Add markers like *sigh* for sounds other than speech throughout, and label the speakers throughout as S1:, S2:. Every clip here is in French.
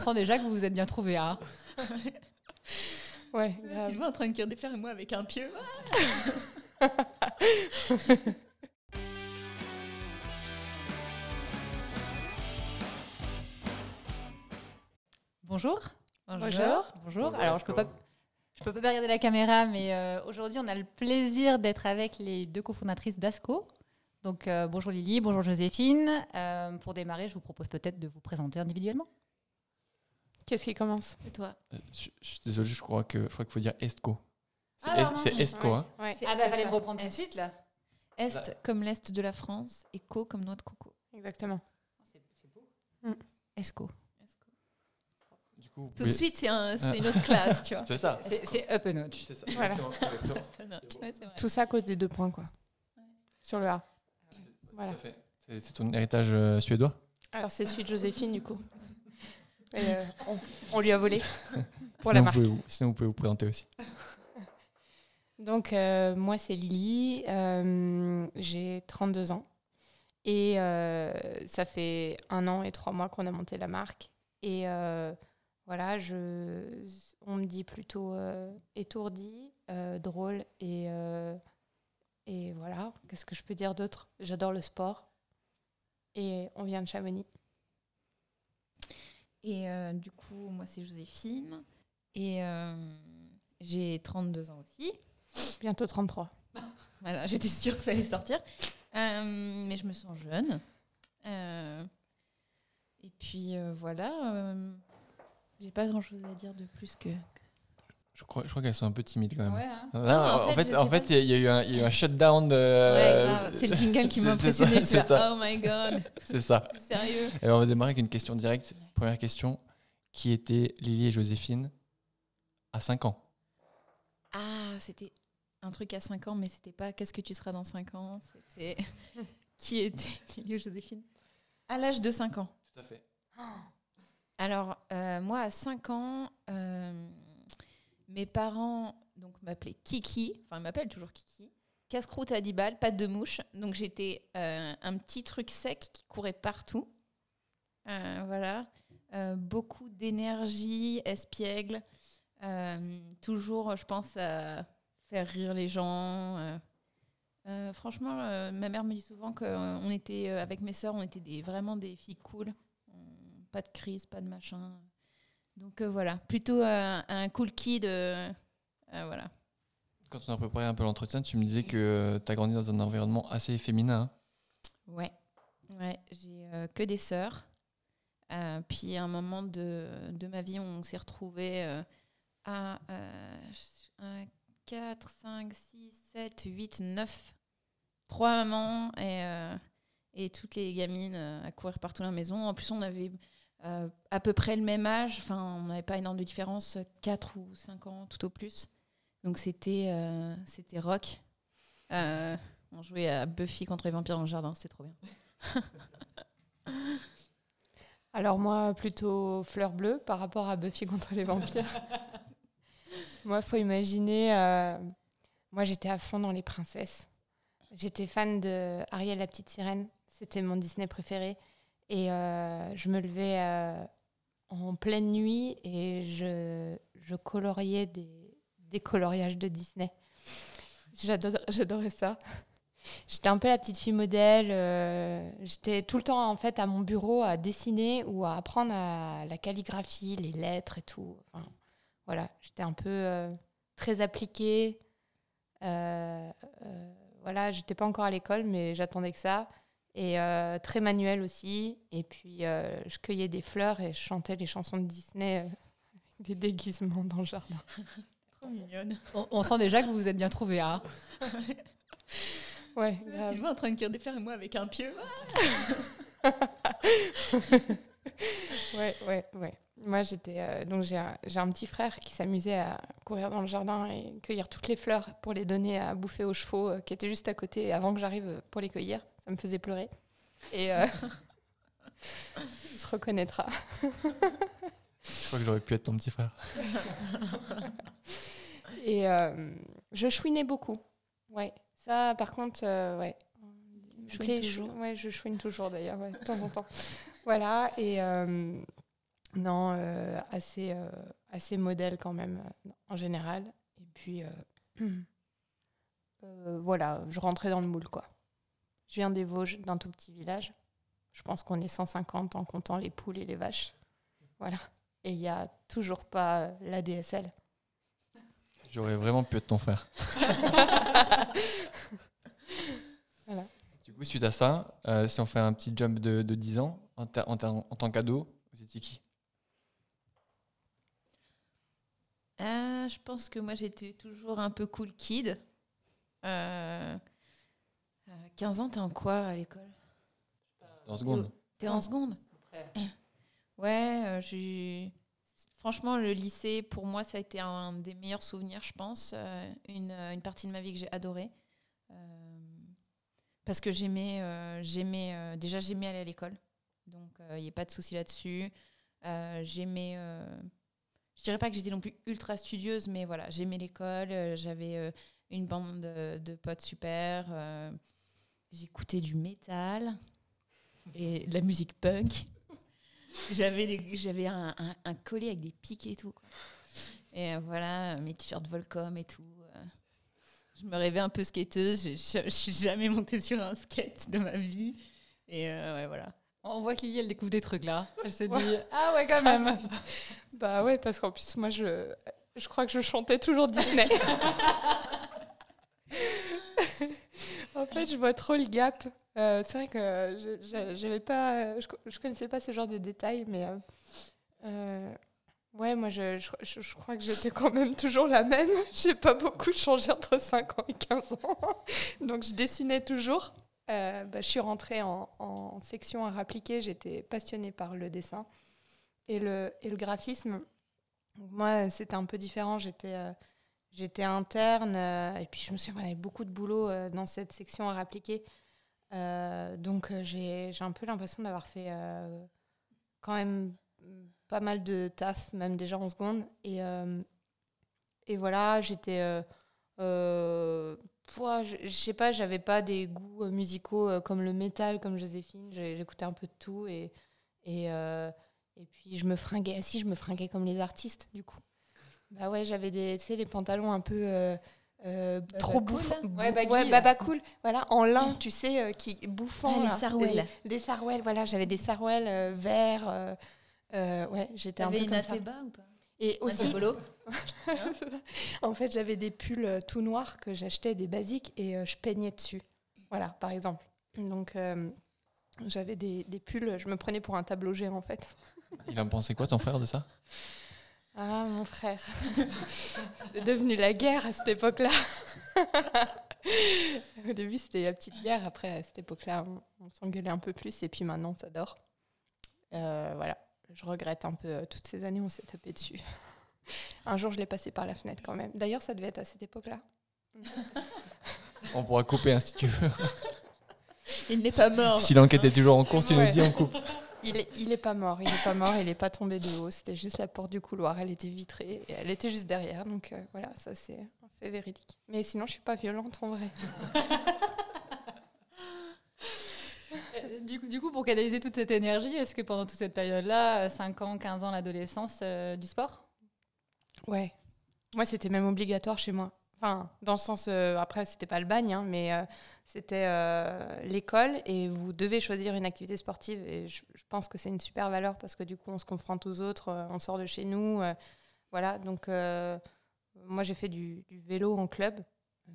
S1: sent déjà que vous vous êtes bien trouvés. Hein *laughs*
S2: ouais.
S3: Tu le vois en train de cuire des fleurs et moi avec un pieu. *laughs*
S1: Bonjour.
S2: Bonjour.
S1: Bonjour. Alors, je peux pas. Je peux pas regarder la caméra, mais euh, aujourd'hui, on a le plaisir d'être avec les deux cofondatrices d'ASCO. Donc, euh, bonjour Lily, bonjour Joséphine. Euh, pour démarrer, je vous propose peut-être de vous présenter individuellement.
S2: Qu'est-ce qui commence?
S3: Et toi?
S4: Je, je suis désolé, je crois que je crois qu'il faut dire Estco. C'est
S1: Ah,
S4: Est- c'est Estco, hein
S2: Ouais.
S3: C'est-
S1: Ah bah,
S3: c'est
S1: fallait me reprendre tout de
S3: Est.
S1: suite là.
S3: Est comme l'Est de la France et Co comme noix de coco.
S2: Exactement.
S3: Esco.
S4: Du coup,
S3: Tout de suite, c'est un- c'est
S4: Ah.
S3: une autre classe, tu vois. *laughs*
S4: C'est ça.
S1: C'est c'est up a notch.
S4: C'est ça.
S2: Voilà. *laughs*
S3: Ouais, c'est.
S2: Tout ça à cause des deux points, quoi. Sur le A. Voilà.
S4: Tout à fait. C'est- C'est ton héritage euh, suédois?
S2: Alors, c'est celui de Joséphine, du coup. *laughs* Et, euh, on, on lui a volé *laughs* pour
S4: sinon,
S2: la
S4: vous
S2: marque.
S4: pouvez vous- sinon, vous pouvez vous présenter aussi. *laughs*
S2: Donc, euh, moi, c'est Lily. euh, J'ai 32 ans. Et euh, ça fait un an et trois mois qu'on a monté la marque. Et voilà, je, on me dit plutôt étourdi, drôle. Et, et voilà, qu'est-ce que je peux dire d'autre? J'adore le sport. Et on vient de Chamonix.
S3: Et euh, du coup, moi, c'est Joséphine. Et euh, j'ai 32 ans aussi.
S2: Bientôt 33. *laughs*
S3: Voilà, j'étais sûre que ça allait sortir. Euh, mais je me sens jeune. Et puis voilà. j'ai pas grand chose à dire de plus que.
S4: Je crois, je crois qu'elles sont un peu timides quand même.
S1: Ouais, hein.
S4: Là,
S3: Non, en
S4: en
S3: fait, je
S4: en fait, il y, a- il y a eu un, il y a eu un shutdown de.
S3: Ouais, grave. C'est le jingle qui *laughs* m'a impressionné.
S4: c'est
S3: J'étais là,
S4: ça.
S3: oh my god,
S4: C'est ça.
S3: c'est sérieux.
S4: Et on va démarrer avec une question directe. Première question. Qui étaient Lily et Joséphine à 5 ans?
S3: Ah, c'était un truc à 5 ans, mais c'était pas qu'est-ce que tu seras dans 5 ans C'était *laughs* qui était Lily ou Joséphine? À l'âge de 5 ans.
S4: Tout à fait.
S3: Alors, euh, moi, à 5 ans, euh, mes parents donc m'appelaient Kiki, enfin, ils m'appellent toujours Kiki. Casse-croûte à 10 balles, pâte de mouche. Donc, j'étais euh, un petit truc sec qui courait partout. Euh, voilà. Euh, beaucoup d'énergie, espiègle. Toujours, je pense, à faire rire les gens. franchement, ma mère me dit souvent qu'on était, avec mes sœurs, on était vraiment des filles cool. Pas de crise, pas de machin. Donc euh, voilà, plutôt euh, un cool kid. euh, voilà.
S4: Quand on a préparé un peu l'entretien, tu me disais que tu as grandi dans un environnement assez féminin. hein.
S3: Ouais, ouais j'ai que des sœurs. Euh, puis à un moment de, de ma vie, on s'est retrouvés euh, à euh, 4, 5, 6, 7, 8, 9. Trois mamans et, et toutes les gamines à courir partout dans la maison. En plus, on avait euh, à peu près le même âge. Enfin, on n'avait pas énorme de différence, 4 ou 5 ans tout au plus. Donc c'était euh, c'était rock. Euh, on jouait à Buffy contre les vampires dans le jardin, c'était trop bien. *laughs*
S2: Alors moi, plutôt fleur bleue par rapport à Buffy contre les vampires. *laughs* moi, faut imaginer, moi j'étais à fond dans les princesses. J'étais fan de Ariel la petite sirène, c'était mon Disney préféré. Et euh, je me levais euh, en pleine nuit et je, je coloriais des, des coloriages de Disney. J'adorais ça. J'étais un peu la petite fille modèle. euh, J'étais tout le temps en fait à mon bureau à dessiner ou à apprendre à la calligraphie, les lettres et tout. Enfin, voilà, j'étais un peu très appliquée. Voilà, j'étais pas encore à l'école, mais j'attendais que ça. Et euh, très manuel aussi. Et puis euh, je cueillais des fleurs et je chantais les chansons de Disney euh, avec des déguisements dans le jardin. *laughs*
S3: Trop mignonne.
S1: On, on sent déjà que vous vous êtes bien trouvés. Hein *laughs*
S2: Ouais,
S3: Tu vois en train de cuire des fleurs et moi avec un pieu. *laughs*
S2: Ouais, ouais, ouais. Moi, j'étais. euh, donc, j'ai un, j'ai un petit frère qui s'amusait à courir dans le jardin et cueillir toutes les fleurs pour les donner à bouffer aux chevaux euh, qui étaient juste à côté avant que j'arrive pour les cueillir. Ça me faisait pleurer. Et euh, *laughs* il se reconnaîtra.
S4: Je crois que j'aurais pu être ton petit frère. *laughs*
S2: Et euh, je chouinais beaucoup. Ouais. Ça, par contre, euh, ouais.
S3: Chouine
S2: Les
S3: toujours.
S2: Ouais, je chouine toujours d'ailleurs, ouais, de temps en temps. Voilà. Et, euh, Non, euh, assez, euh, assez modèle quand même, en général. Et puis, euh, *clears throat* euh, voilà, je rentrais dans le moule, quoi. Je viens des Vosges, d'un tout petit village. Je pense qu'on est 150 en comptant les poules et les vaches. Voilà. Et il n'y a toujours pas euh, la DSL.
S4: J'aurais vraiment pu être ton frère. *laughs*
S2: Voilà.
S4: Du coup, suite à ça, euh, si on fait un petit jump de, de 10 ans, en, tant qu'ado, vous étiez qui?
S3: Ah, je pense que moi, j'étais toujours un peu cool kid. Euh, à 15 ans, t'es en quoi à l'école?
S4: Dans seconde.
S3: T'es en seconde? Ouais, euh, j'ai. Franchement, le lycée, pour moi, ça a été un des meilleurs souvenirs, je pense. Euh, une, euh, une partie de ma vie que j'ai adorée. Euh, parce que j'aimais. euh, j'aimais euh, déjà, j'aimais aller à l'école. Donc, il n'y a pas de souci là-dessus. Euh, j'aimais. euh, je dirais pas que j'étais non plus ultra studieuse, mais voilà, j'aimais l'école. euh, J'avais euh, une bande de, de potes super. euh, J'écoutais du métal et de la musique punk. J'avais un, un- un collier avec des pics et tout. quoi. Et euh, voilà, mes t-shirts Volcom et tout. euh. Je me rêvais un peu skateuse. Je je suis jamais montée sur un skate de ma vie. Et euh, ouais, voilà.
S1: On voit que Lily, elle découvre des trucs là. Elle se dit Ah ouais, quand même.
S2: Bah ouais, parce qu'en plus, moi, je, je crois que je chantais toujours Disney. *laughs* en fait, je vois trop le gap. Euh, c'est vrai que je- j'avais pas, je, je connaissais pas ce genre de détails, mais euh, euh, ouais, moi, je, je, je- crois que j'étais quand même toujours la même. *laughs* J'ai pas beaucoup changé entre 5 ans et 15 ans, *laughs* donc je dessinais toujours. Euh, bah, je suis rentrée en, en section art appliqué. J'étais passionnée par le dessin et le, et le graphisme. Moi, c'était un peu différent. J'étais j'étais interne euh, et puis je me souviens qu'on avait beaucoup de boulot euh, dans cette section à appliqué. Euh, donc j'ai un peu l'impression d'avoir fait quand même pas mal de taf, même déjà en seconde. Et, et voilà, j'étais... je, sais pas, j'avais pas des goûts musicaux comme le métal, comme Joséphine. J'écoutais un peu de tout et, et, puis je me fringuais. Si, je me fringuais comme les artistes, du coup. Bah ouais, j'avais des, tu sais, les pantalons un peu euh, euh, trop
S3: cool,
S2: bouffants.
S3: là.
S1: Ouais, baggy,
S2: ouais,
S1: là.
S2: baba cool. Voilà, en lin, tu sais, euh, qui bouffant.
S3: Ah, les sarouels.
S2: Des, des sarouels, voilà, j'avais des sarouels euh, verts. euh, ouais, j'étais un peu
S3: T'avais une
S2: comme ça.
S3: Athéba ou pas?
S2: Et aussi, *laughs* en fait, j'avais des pulls tout noirs que j'achetais des basiques et euh, je peignais dessus. Voilà, par exemple. Donc, euh, j'avais des, des pulls, je me prenais pour un tableau géant en fait.
S4: Il va me penser quoi, ton frère, de ça?
S2: Ah, mon frère. *laughs* C'est devenu la guerre à cette époque-là. *laughs* Au début, c'était la petite guerre. Après, à cette époque-là, on, on s'engueulait un peu plus. Et puis maintenant, ça dort. Euh, voilà. Je regrette un peu euh, toutes ces années où on s'est tapé dessus. un jour, je l'ai passé par la fenêtre quand même. D'ailleurs, ça devait être à cette époque-là.
S4: On pourra couper hein, si tu veux.
S3: Il n'est pas mort.
S4: Si l'enquête est toujours en cours, tu nous
S2: Ouais.
S4: dis, on coupe.
S2: Il est, il est pas mort, il est pas mort, il est pas tombé de haut. C'était juste la porte du couloir, elle était vitrée et elle était juste derrière. Donc euh, voilà, ça c'est un fait véridique. Mais sinon, je suis pas violente en vrai.
S1: Euh, *laughs* Du coup, du coup, pour canaliser toute cette énergie, est-ce que pendant toute cette période-là, 5 ans, 15 ans, l'adolescence, euh, du sport?
S2: Ouais. Moi, c'était même obligatoire chez moi. Enfin, dans le sens, euh, après, c'était pas le bagne, hein, mais euh, c'était euh, l'école et vous devez choisir une activité sportive. Et je, pense que c'est une super valeur parce que du coup, on se confronte aux autres, euh, on sort de chez nous. voilà, donc moi, j'ai fait du, vélo en club.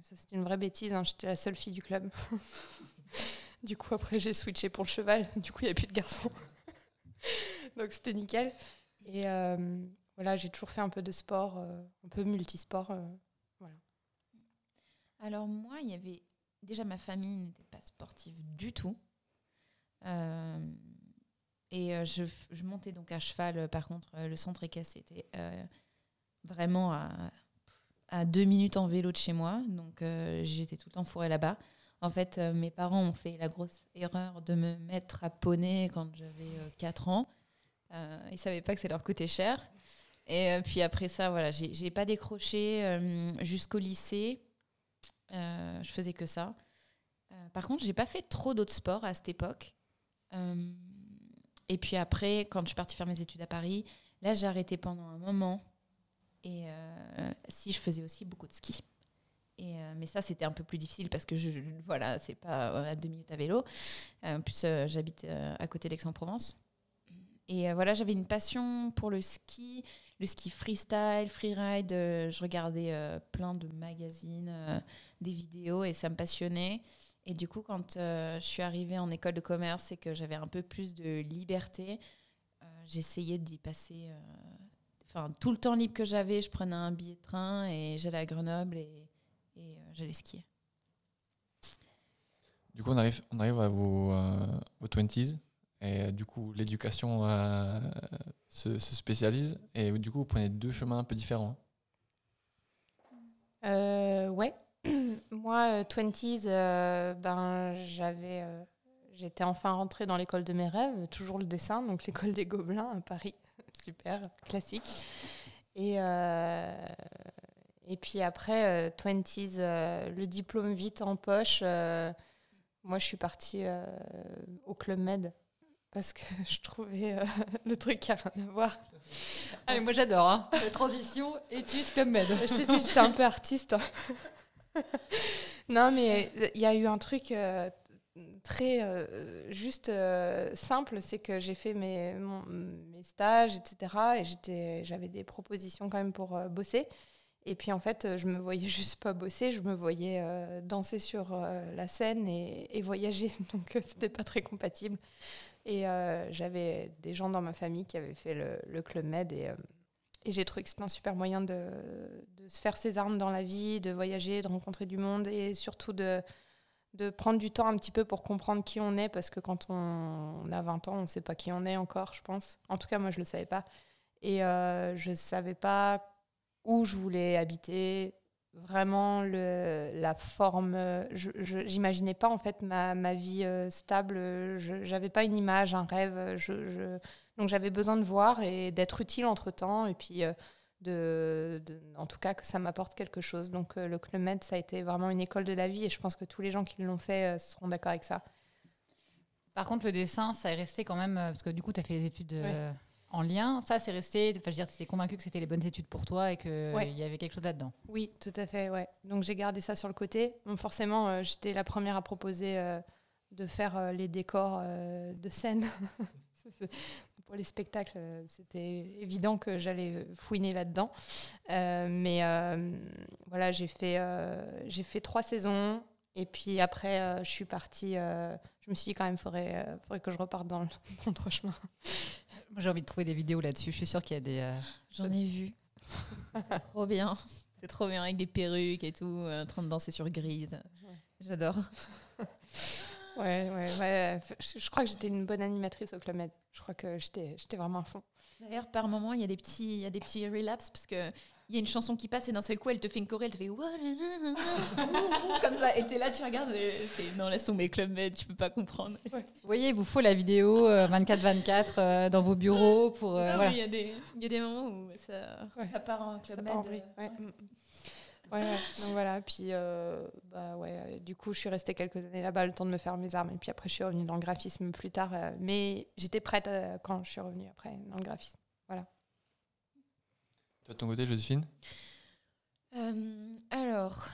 S2: Ça, c'était une vraie bêtise. hein, J'étais la seule fille du club. *laughs* du coup, après, j'ai switché pour le cheval. Du coup, il n'y avait plus de garçons. *laughs* donc, c'était nickel. Et voilà, j'ai toujours fait un peu de sport, un peu multisport.
S3: Alors moi, il y avait déjà ma famille n'était pas sportive du tout. Euh, et euh, je, montais donc à cheval. euh, Par contre, le centre équestre c'était euh, vraiment à, deux minutes en vélo de chez moi. Donc j'étais tout le temps fourrée là-bas. En fait, mes parents ont fait la grosse erreur de me mettre à poney quand j'avais 4 ans. Ils savaient pas que ça leur coûtait cher. Et puis après ça, voilà, j'ai pas décroché jusqu'au lycée. Euh, je faisais que ça. Euh, par contre, j'ai pas fait trop d'autres sports à cette époque. Euh, et puis après, quand je suis partie faire mes études à Paris, là, j'ai arrêté pendant un moment. Et si, je faisais aussi beaucoup de ski. Et, mais ça, c'était un peu plus difficile parce que je, voilà, c'est pas à deux minutes à vélo. en plus, j'habite à côté d'Aix-en-Provence. Et voilà, j'avais une passion pour le ski, le ski freestyle, freeride. je regardais plein de magazines, des vidéos et ça me passionnait. Et du coup, quand euh, je suis arrivée en école de commerce et que j'avais un peu plus de liberté, euh, j'essayais d'y passer. Euh, enfin, tout le temps libre que j'avais, je prenais un billet de train et j'allais à Grenoble et, et j'allais skier.
S4: Du coup, on arrive, on arrive à vos, vos 20s. Et du coup, l'éducation se, se, spécialise. Et du coup, vous prenez deux chemins un peu différents.
S2: Euh, ouais. *clears throat* Moi, 20s, euh, euh, ben, j'avais, euh, j'étais enfin rentrée dans l'école de mes rêves, toujours le dessin, donc *laughs* l'école des Gobelins à Paris. *laughs* Super, classique. Et, et puis après, 20s, le diplôme vite en poche. moi, je suis partie au Club Med parce que *laughs* je trouvais *laughs* le truc n'a rien à voir.
S1: Ah, moi j'adore, hein. transition, études, Club Med.
S2: je t'ai dit, j'étais un peu artiste. Hein. *laughs* non, mais il y a eu un truc euh, très euh, juste euh, simple, c'est que j'ai fait mes, mes, stages, etc. Et j'avais des propositions quand même pour bosser. Et puis en fait, je me voyais juste pas bosser, je me voyais danser sur la scène et, voyager. Donc c'était pas très compatible. Et j'avais des gens dans ma famille qui avaient fait le, Club Med et et j'ai trouvé que c'était un super moyen de, se faire ses armes dans la vie, de voyager, de rencontrer du monde et surtout de, de prendre du temps un petit peu pour comprendre qui on est parce que quand on, a 20 ans, on ne sait pas qui on est encore, je pense. En tout cas, moi, je ne le savais pas. Et euh, je ne savais pas où je voulais habiter, vraiment le, la forme. Je n'imaginais pas en fait ma, ma vie euh, stable. Je n'avais pas une image, un rêve. je, donc j'avais besoin de voir et d'être utile entre temps et puis euh, de, en tout cas que ça m'apporte quelque chose. Donc euh, le Club Med, ça a été vraiment une école de la vie et je pense que tous les gens qui l'ont fait seront d'accord avec ça.
S1: Par contre, le dessin, ça est resté quand même, parce que du coup, tu as fait les études en lien. Ça, c'est resté, enfin, je veux dire, tu étais convaincu que c'était les bonnes études pour toi et qu'il y avait quelque chose là-dedans.
S2: Oui, tout à fait, ouais. Donc j'ai gardé ça sur le côté. Bon, forcément, j'étais la première à proposer de faire les décors de scène. *laughs* pour les spectacles, euh, c'était évident que j'allais euh, fouiner là-dedans. Euh, mais voilà, j'ai fait, j'ai fait trois saisons. Et puis après, je suis partie. je me suis dit quand même, il faudrait, faudrait que je reparte dans le, *laughs* droit chemin.
S1: J'ai envie de trouver des vidéos là-dessus. Je suis sûre qu'il y a des.
S3: J'en ai vu. C'est trop bien. *laughs* C'est trop bien avec des perruques et tout, en train de danser sur grise. J'adore. *laughs*
S2: Ouais, ouais, ouais. Je, crois que j'étais une bonne animatrice au Club Med. Je crois que j'étais, j'étais vraiment à fond.
S3: D'ailleurs, par moment, il y a des petits, il y a des petits relapses parce que il y a une chanson qui passe et d'un seul coup, elle te fait une choré, elle te fait comme ça. Et t'es là, tu regardes et fais, non, laisse tomber Club Med, tu peux pas comprendre. *laughs*
S1: Vous voyez, il vous faut la vidéo 24-24 euh, euh, dans vos bureaux pour.
S3: Euh, il y, a des, y a des moments où ça, ça part en Club Med.
S2: Ouais, donc voilà, puis euh, bah ouais, du coup, je suis restée quelques années là-bas, le temps de me faire mes armes, et puis après, je suis revenue dans le graphisme plus tard, euh, mais j'étais prête euh, quand je suis revenue après dans le graphisme. Voilà.
S4: Toi, de ton côté, Joséphine
S3: Alors,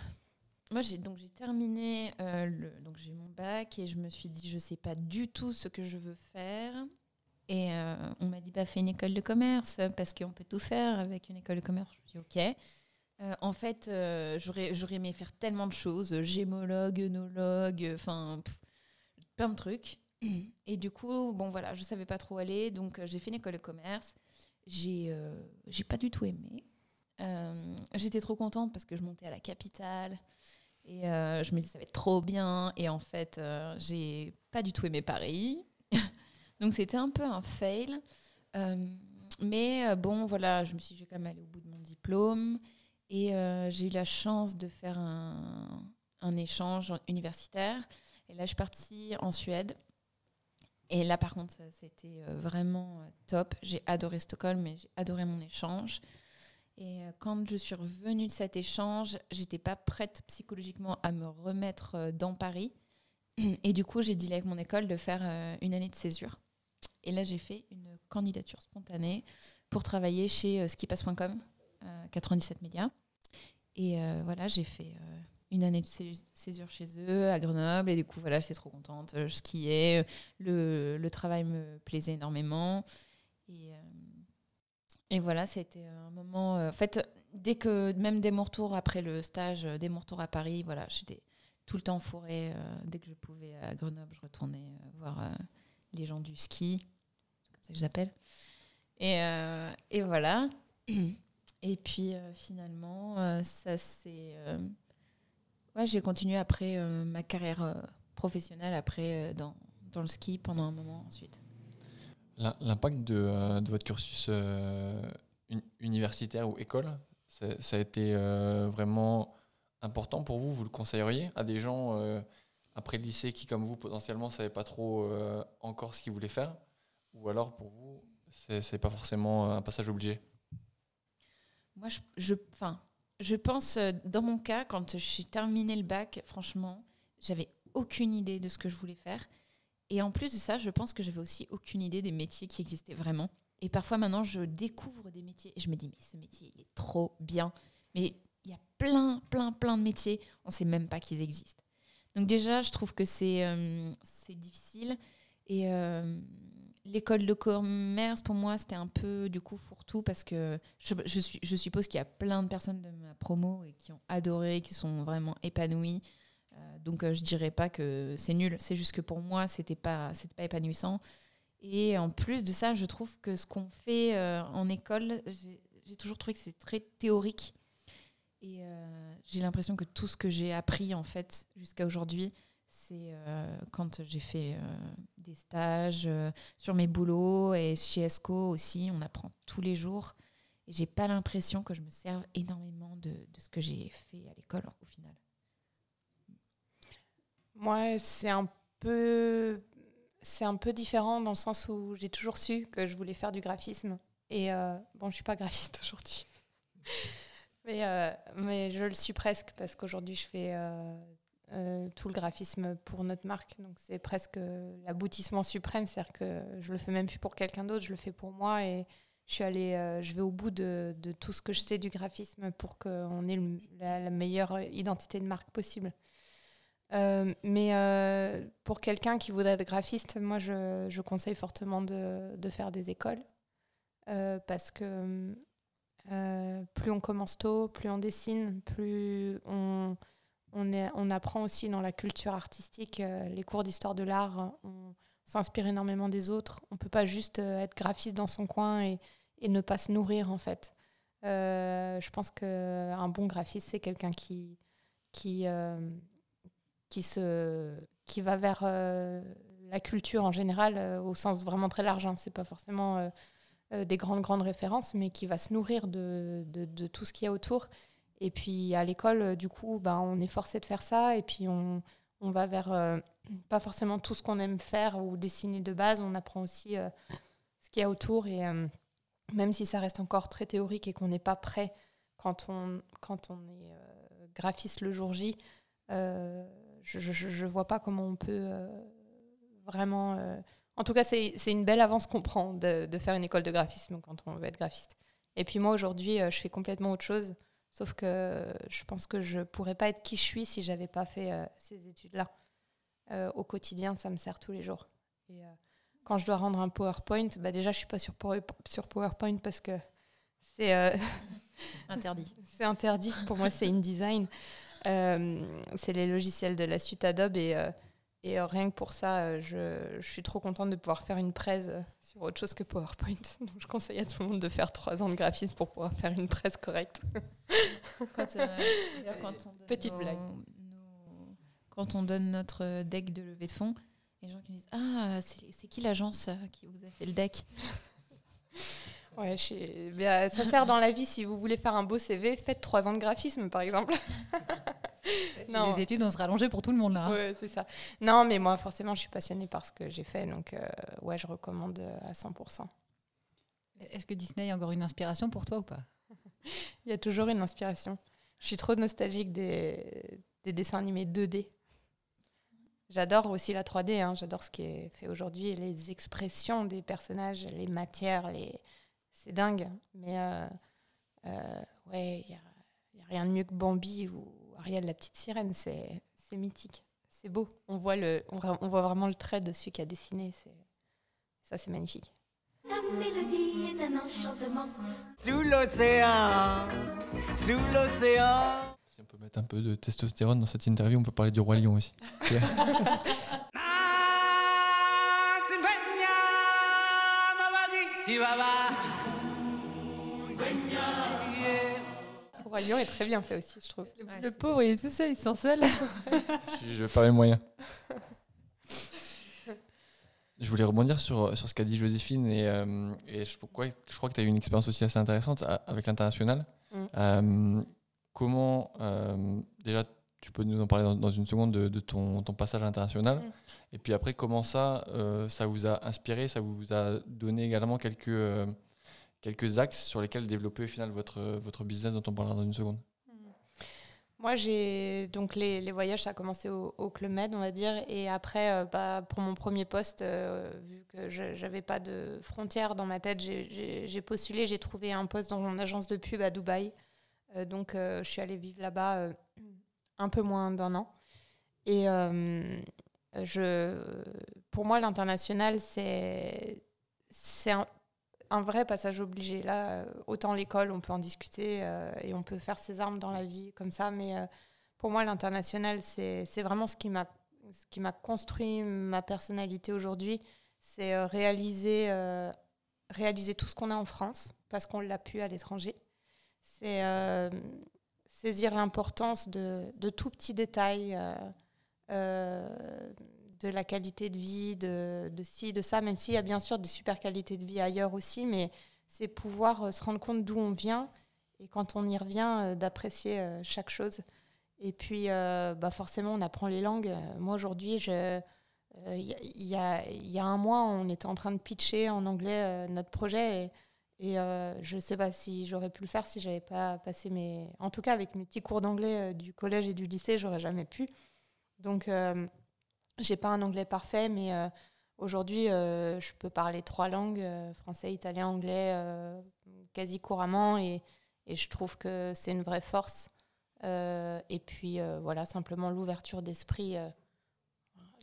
S3: moi, j'ai donc j'ai terminé, le, donc j'ai mon bac, et je me suis dit, je sais pas du tout ce que je veux faire. Et on m'a dit, bah, fais une école de commerce, parce qu'on peut tout faire avec une école de commerce. Je me suis dit, ok. Euh, en fait, euh, j'aurais, aimé faire tellement de choses, gémologue, œnologue, enfin, plein de trucs. Et du coup, bon voilà, je savais pas trop aller, donc euh, j'ai fait une école de commerce. J'ai, j'ai pas du tout aimé. j'étais trop contente parce que je montais à la capitale et je me disais ça va être trop bien. Et en fait, j'ai pas du tout aimé Paris. *laughs* donc c'était un peu un fail. mais bon, voilà, je me suis je vais quand même aller au bout de mon diplôme. Et euh, j'ai eu la chance de faire un, un, échange universitaire. Et là, je suis partie en Suède. Et là, par contre, c'était euh, vraiment euh, top. J'ai adoré Stockholm, mais j'ai adoré mon échange. Et quand je suis revenue de cet échange, j'étais pas prête psychologiquement à me remettre dans Paris. *clears throat* Et du coup, j'ai dit avec mon école de faire une année de césure. Et là, j'ai fait une candidature spontanée pour travailler chez skipass.com, 97 médias. Et voilà, j'ai fait une année de césure chez eux à Grenoble et du coup voilà j'étais trop contente je skiais le, le travail me plaisait énormément et, et voilà c'était un moment en fait dès que même dès mon retour après le stage dès mon retour à Paris voilà j'étais tout le temps fourrée dès que je pouvais à Grenoble je retournais voir les gens du ski comme ça que je et, et voilà. *clears throat* Et puis finalement ça c'est Ouais, j'ai continué après euh, ma carrière euh, professionnelle, après euh, dans, dans, le ski pendant un moment ensuite.
S4: L'impact de, de, votre cursus universitaire ou école, ça a été vraiment important pour vous? Vous le conseilleriez à des gens après le lycée qui, comme vous, potentiellement, ne savaient pas trop encore ce qu'ils voulaient faire? Ou alors, pour vous, c'est pas forcément un passage obligé?
S3: Moi, je, je, je pense, euh, dans mon cas, quand j'ai terminé le bac, franchement, j'avais aucune idée de ce que je voulais faire. Et en plus de ça, je pense que j'avais aussi aucune idée des métiers qui existaient vraiment. Et parfois maintenant, je découvre des métiers et je me dis, mais ce métier, il est trop bien. Mais il y a plein, plein, plein de métiers, on ne sait même pas qu'ils existent. Donc déjà, je trouve que c'est euh, difficile. Et euh, l'école de commerce, pour moi, c'était un peu du coup fourre-tout parce que je, je, je suppose qu'il y a plein de personnes de ma promo et qui ont adoré, qui sont vraiment épanouies. Euh, donc, euh, je dirais pas que c'est nul. C'est juste que pour moi, c'était pas, pas épanouissant. Et en plus de ça, je trouve que ce qu'on fait euh, en école, j'ai toujours trouvé que c'est très théorique. Et j'ai l'impression que tout ce que j'ai appris, en fait, jusqu'à aujourd'hui, c'est euh, quand j'ai fait euh, des stages euh, sur mes boulots et chez ESCO aussi, on apprend tous les jours. Et j'ai pas l'impression que je me serve énormément de, de ce que j'ai fait à l'école au final.
S2: Moi, c'est un peu c'est un peu différent dans le sens où j'ai toujours su que je voulais faire du graphisme. Et bon, je suis pas graphiste *laughs* aujourd'hui. mais, mais je le suis presque parce qu'aujourd'hui, je fais euh, tout le graphisme pour notre marque. Donc c'est presque l'aboutissement suprême, c'est-à-dire que je le fais même plus pour quelqu'un d'autre, je le fais pour moi et je suis allée, euh, je vais au bout de, de, tout ce que je sais du graphisme pour qu'on ait la, meilleure identité de marque possible. Euh, mais pour quelqu'un qui voudrait être graphiste, moi je, je conseille fortement de, de, faire des écoles parce que plus on commence tôt, plus on dessine, plus on on, apprend aussi dans la culture artistique, euh, les cours d'histoire de l'art, on s'inspire énormément des autres. On ne peut pas juste euh, être graphiste dans son coin et, ne pas se nourrir en fait. Euh, je pense qu'un bon graphiste, c'est quelqu'un qui, qui, qui, va vers la culture en général, au sens vraiment très large. Hein. Ce n'est pas forcément des grandes, grandes références, mais qui va se nourrir de, de tout ce qu'il y a autour et puis à l'école, euh, du coup, ben, on est forcé de faire ça. Et puis on, on va vers euh, pas forcément tout ce qu'on aime faire ou dessiner de base. On apprend aussi euh, ce qu'il y a autour. Et même si ça reste encore très théorique et qu'on n'est pas prêt quand on, quand on est graphiste le jour J, je ne vois pas comment on peut vraiment. En tout cas, c'est une belle avance qu'on prend de, de, faire une école de graphisme quand on veut être graphiste. Et puis moi, aujourd'hui, je fais complètement autre chose. Sauf que je pense que je pourrais pas être qui je suis si j'avais pas fait euh, ces études-là. Euh, au quotidien, ça me sert tous les jours. Et euh, quand je dois rendre un PowerPoint, bah déjà, je suis pas sur, sur PowerPoint parce que c'est *laughs*
S3: interdit.
S2: c'est interdit. Pour moi, c'est InDesign. c'est les logiciels de la suite Adobe et et euh, rien que pour ça, euh, je, je, suis trop contente de pouvoir faire une presse euh, sur autre chose que PowerPoint. *laughs* Donc je conseille à tout le monde de faire trois ans de graphisme pour pouvoir faire une presse correcte.
S3: Quand, quand on Petite blague. quand on donne notre deck de levée de fonds, les gens qui me disent Ah, c'est qui l'agence qui vous a fait le deck? *laughs*
S2: Ouais, ça sert dans la vie si vous voulez faire un beau CV, faites trois ans de graphisme par exemple. *laughs*
S1: non. Les études vont se rallonger pour tout le monde là.
S2: Hein. Ouais, c'est ça. Non, mais moi forcément, je suis passionnée par ce que j'ai fait, donc euh, ouais, je recommande euh, à 100%.
S1: Est-ce que Disney est encore une inspiration pour toi ou pas? *laughs*
S2: Il y a toujours une inspiration. Je suis trop nostalgique des, des dessins animés 2D. J'adore aussi la 3D, hein, j'adore ce qui est fait aujourd'hui, les expressions des personnages, les matières, les... c'est dingue. Mais euh, euh, ouais, il n'y a, rien de mieux que Bambi ou Ariel la petite sirène, c'est mythique. C'est beau. On voit, le, on, on, voit vraiment le trait de celui qui a dessiné. Ça, c'est magnifique.
S5: Ta mélodie est un enchantement.
S6: Sous l'océan, sous l'océan.
S4: Si on peut mettre un peu de testostérone dans cette interview, on peut parler du roi lion aussi. *laughs*
S2: Roi lion est très bien fait aussi, je trouve.
S1: Le, le pauvre, il est tout seul, il se sent seul. *laughs*
S4: je, je vais les moyens. Je voulais rebondir sur, sur ce qu'a dit Joséphine et, euh, et je, pourquoi, je crois que tu as eu une expérience aussi assez intéressante à- avec l'international.
S2: Mm.
S4: Euh, comment, euh, déjà, tu peux nous en parler dans, dans une seconde de, de ton, ton passage à l'international
S2: Mm.
S4: et puis après, comment ça, euh, ça vous a inspiré, ça vous a donné également quelques, euh, quelques axes sur lesquels développer au final votre, votre business dont on parlera dans une seconde.
S2: Moi, j'ai donc les, voyages, ça a commencé au, au Club Med, on va dire, et après, euh, bah, pour mon premier poste, euh, vu que j'avais pas de frontières dans ma tête, j'ai- postulé, j'ai trouvé un poste dans mon agence de pub à Dubaï. Euh, donc, je suis allée vivre là-bas un peu moins d'un an. Et je, pour moi, l'international, c'est c'est un, vrai passage obligé. Là, euh, autant l'école, on peut en discuter euh, et on peut faire ses armes dans la vie comme ça, mais euh, pour moi, l'international, c'est vraiment ce qui m'a construit ma personnalité aujourd'hui. C'est réaliser, réaliser tout ce qu'on a en France parce qu'on l'a pu à l'étranger. C'est saisir l'importance de, de tout euh, euh, de la qualité de vie, de, de ci, de ça, même s'il y a bien sûr des super qualités de vie ailleurs aussi, mais c'est pouvoir euh, se rendre compte d'où on vient et quand on y revient, euh, d'apprécier euh, chaque chose. Et puis, bah forcément, on apprend les langues. Moi, aujourd'hui, il y, a- y a, un mois, on était en train de pitcher en anglais notre projet et, et, je ne sais pas si j'aurais pu le faire si j'avais pas passé mes... En tout cas, avec mes petits cours d'anglais du collège et du lycée, j'aurais jamais pu. Donc, j'ai pas un anglais parfait, mais euh, aujourd'hui, euh, je peux parler trois langues, euh, français, italien, anglais, quasi couramment, et, et je trouve que c'est une vraie force. Et puis, voilà, simplement l'ouverture d'esprit.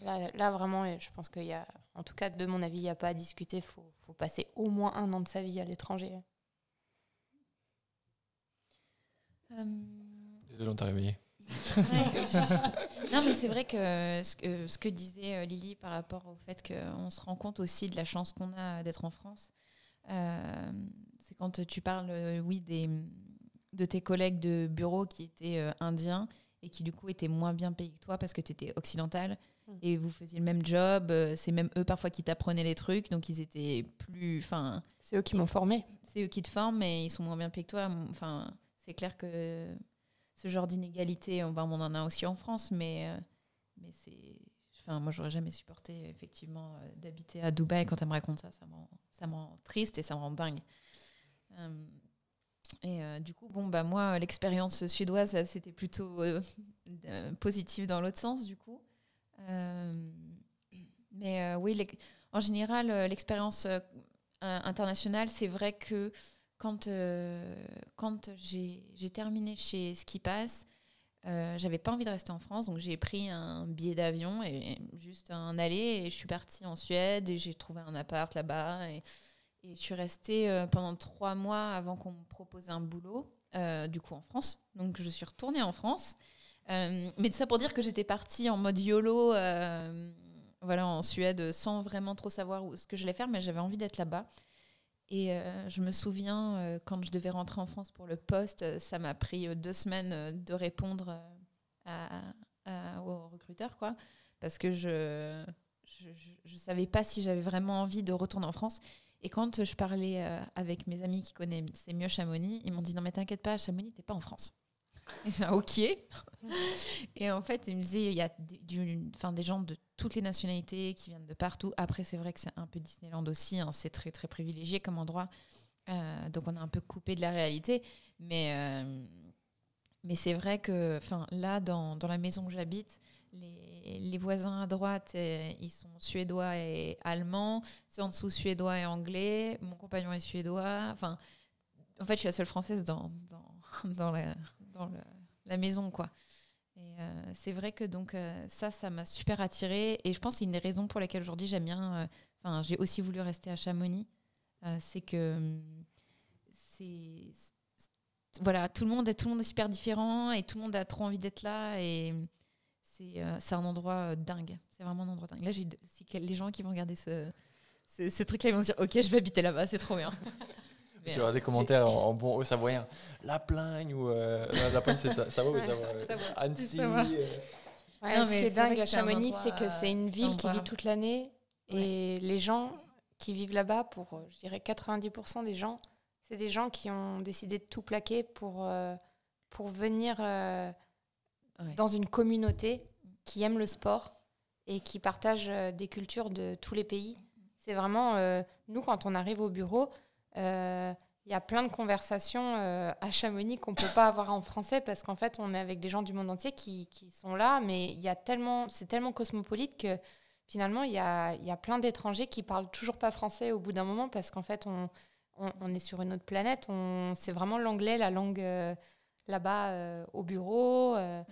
S2: là, vraiment, je pense qu'il y a, en tout cas, de mon avis, il n'y a pas à discuter. Il faut, faut passer au moins un an de sa vie à l'étranger.
S4: Désolé, on t'a réveillé.
S3: Ouais. *laughs* non, mais c'est vrai que ce, que ce que disait euh, Lily par rapport au fait qu'on se rend compte aussi de la chance qu'on a d'être en France, euh, c'est quand tu parles, euh, oui, des, de tes collègues de bureau qui étaient euh, indiens et qui du coup étaient moins bien payés que toi parce que tu étais occidental
S2: Mm.
S3: et vous faisiez le même job. euh, C'est même eux parfois qui t'apprenaient les trucs, donc ils étaient plus. Enfin,
S2: C'est eux qui m'ont formé.
S3: c'est eux qui te forment, mais ils sont moins bien payés que toi. Enfin, c'est clair que ce genre d'inégalité, on, en a aussi en France, mais, euh, mais c'est. Enfin, moi, j'aurais jamais supporté effectivement euh, d'habiter à Dubaï. Quand elle me raconte ça, ça me rend, ça me triste et ça me rend dingue. Euh, et du coup, bon, bah moi, l'expérience suédoise, c'était plutôt euh, positif dans l'autre sens, du coup. Mais oui, en général, l'expérience internationale, c'est vrai que quand, euh, quand j'ai terminé chez Ski Pass, euh, j'avais pas envie de rester en France, donc j'ai pris un billet d'avion et juste un aller et je suis partie en Suède et j'ai trouvé un appart là-bas et, je suis restée euh, pendant trois mois avant qu'on me propose un boulot, euh, du coup en France. Donc je suis retournée en France. Mais tout ça pour dire que j'étais partie en mode YOLO, voilà, en Suède, sans vraiment trop savoir où, ce que j'allais faire, mais j'avais envie d'être là-bas. Et euh, je me souviens, euh, quand je devais rentrer en France pour le poste, euh, ça m'a pris deux semaines de répondre à, à- aux recruteurs, quoi, parce que je ne savais pas si j'avais vraiment envie de retourner en France. Et quand je parlais avec mes amis qui connaissaient mieux Chamonix, ils m'ont dit non mais t'inquiète pas, Chamonix t'es pas en France. *laughs* Ok. Et en fait, ils me disaient il y a du- enfin, des gens de toutes les nationalités qui viennent de partout. Après, c'est vrai que c'est un peu Disneyland aussi. hein, c'est très très privilégié comme endroit. Euh, donc on est un peu coupé de la réalité. Mais, euh, mais c'est vrai que là, dans, dans la maison où j'habite, les, les voisins à droite, euh, ils sont suédois et allemands. C'est en dessous suédois et anglais. Mon compagnon est suédois. Enfin, en fait, je suis la seule française dans, dans, *laughs* dans, la, la maison, quoi. Euh, c'est vrai que donc euh, ça, ça m'a super attirée. Et je pense que c'est une des raisons pour lesquelles aujourd'hui j'aime bien. euh, Enfin, j'ai aussi voulu rester à Chamonix. Euh, c'est que hum, c'est voilà, tout le monde tout le monde est super différent et tout le monde a trop envie d'être là et c'est euh, c'est un endroit dingue. C'est vraiment un endroit dingue. Là, j'ai les gens qui vont regarder ce ce, ce truc-là, ils vont se dire OK, je vais habiter là-bas, c'est trop bien. *laughs* Mais,
S4: Tu auras des commentaires en, *laughs* en bon haut savoyen. La Plagne ou. euh, la Plagne, c'est ça, ça va ou ça va
S3: Ça va.
S4: Annecy.
S3: Ça va.
S4: euh,
S2: Ouais,
S3: Non,
S2: ce qui est dingue à Chamonix, c'est que c'est une
S3: euh,
S2: ville qui vit toute l'année. Et les gens qui vivent là-bas, pour euh, je dirais 90% des gens, c'est des gens qui ont décidé de tout plaquer pour, euh, pour venir euh,
S3: Ouais.
S2: dans une communauté qui aime le sport et qui partage euh, des cultures de tous les pays. C'est vraiment, euh, nous, quand on arrive au bureau, euh, il y a plein de conversations euh, à Chamonix qu'on ne peut pas avoir en français parce qu'en fait, on est avec des gens du monde entier qui, qui sont là, mais il y a tellement, c'est tellement cosmopolite que finalement, il y a, y a plein d'étrangers qui parlent toujours pas français au bout d'un moment parce qu'en fait, on, on, on est sur une autre planète. On, c'est vraiment l'anglais, la langue euh, là-bas euh, au bureau. euh,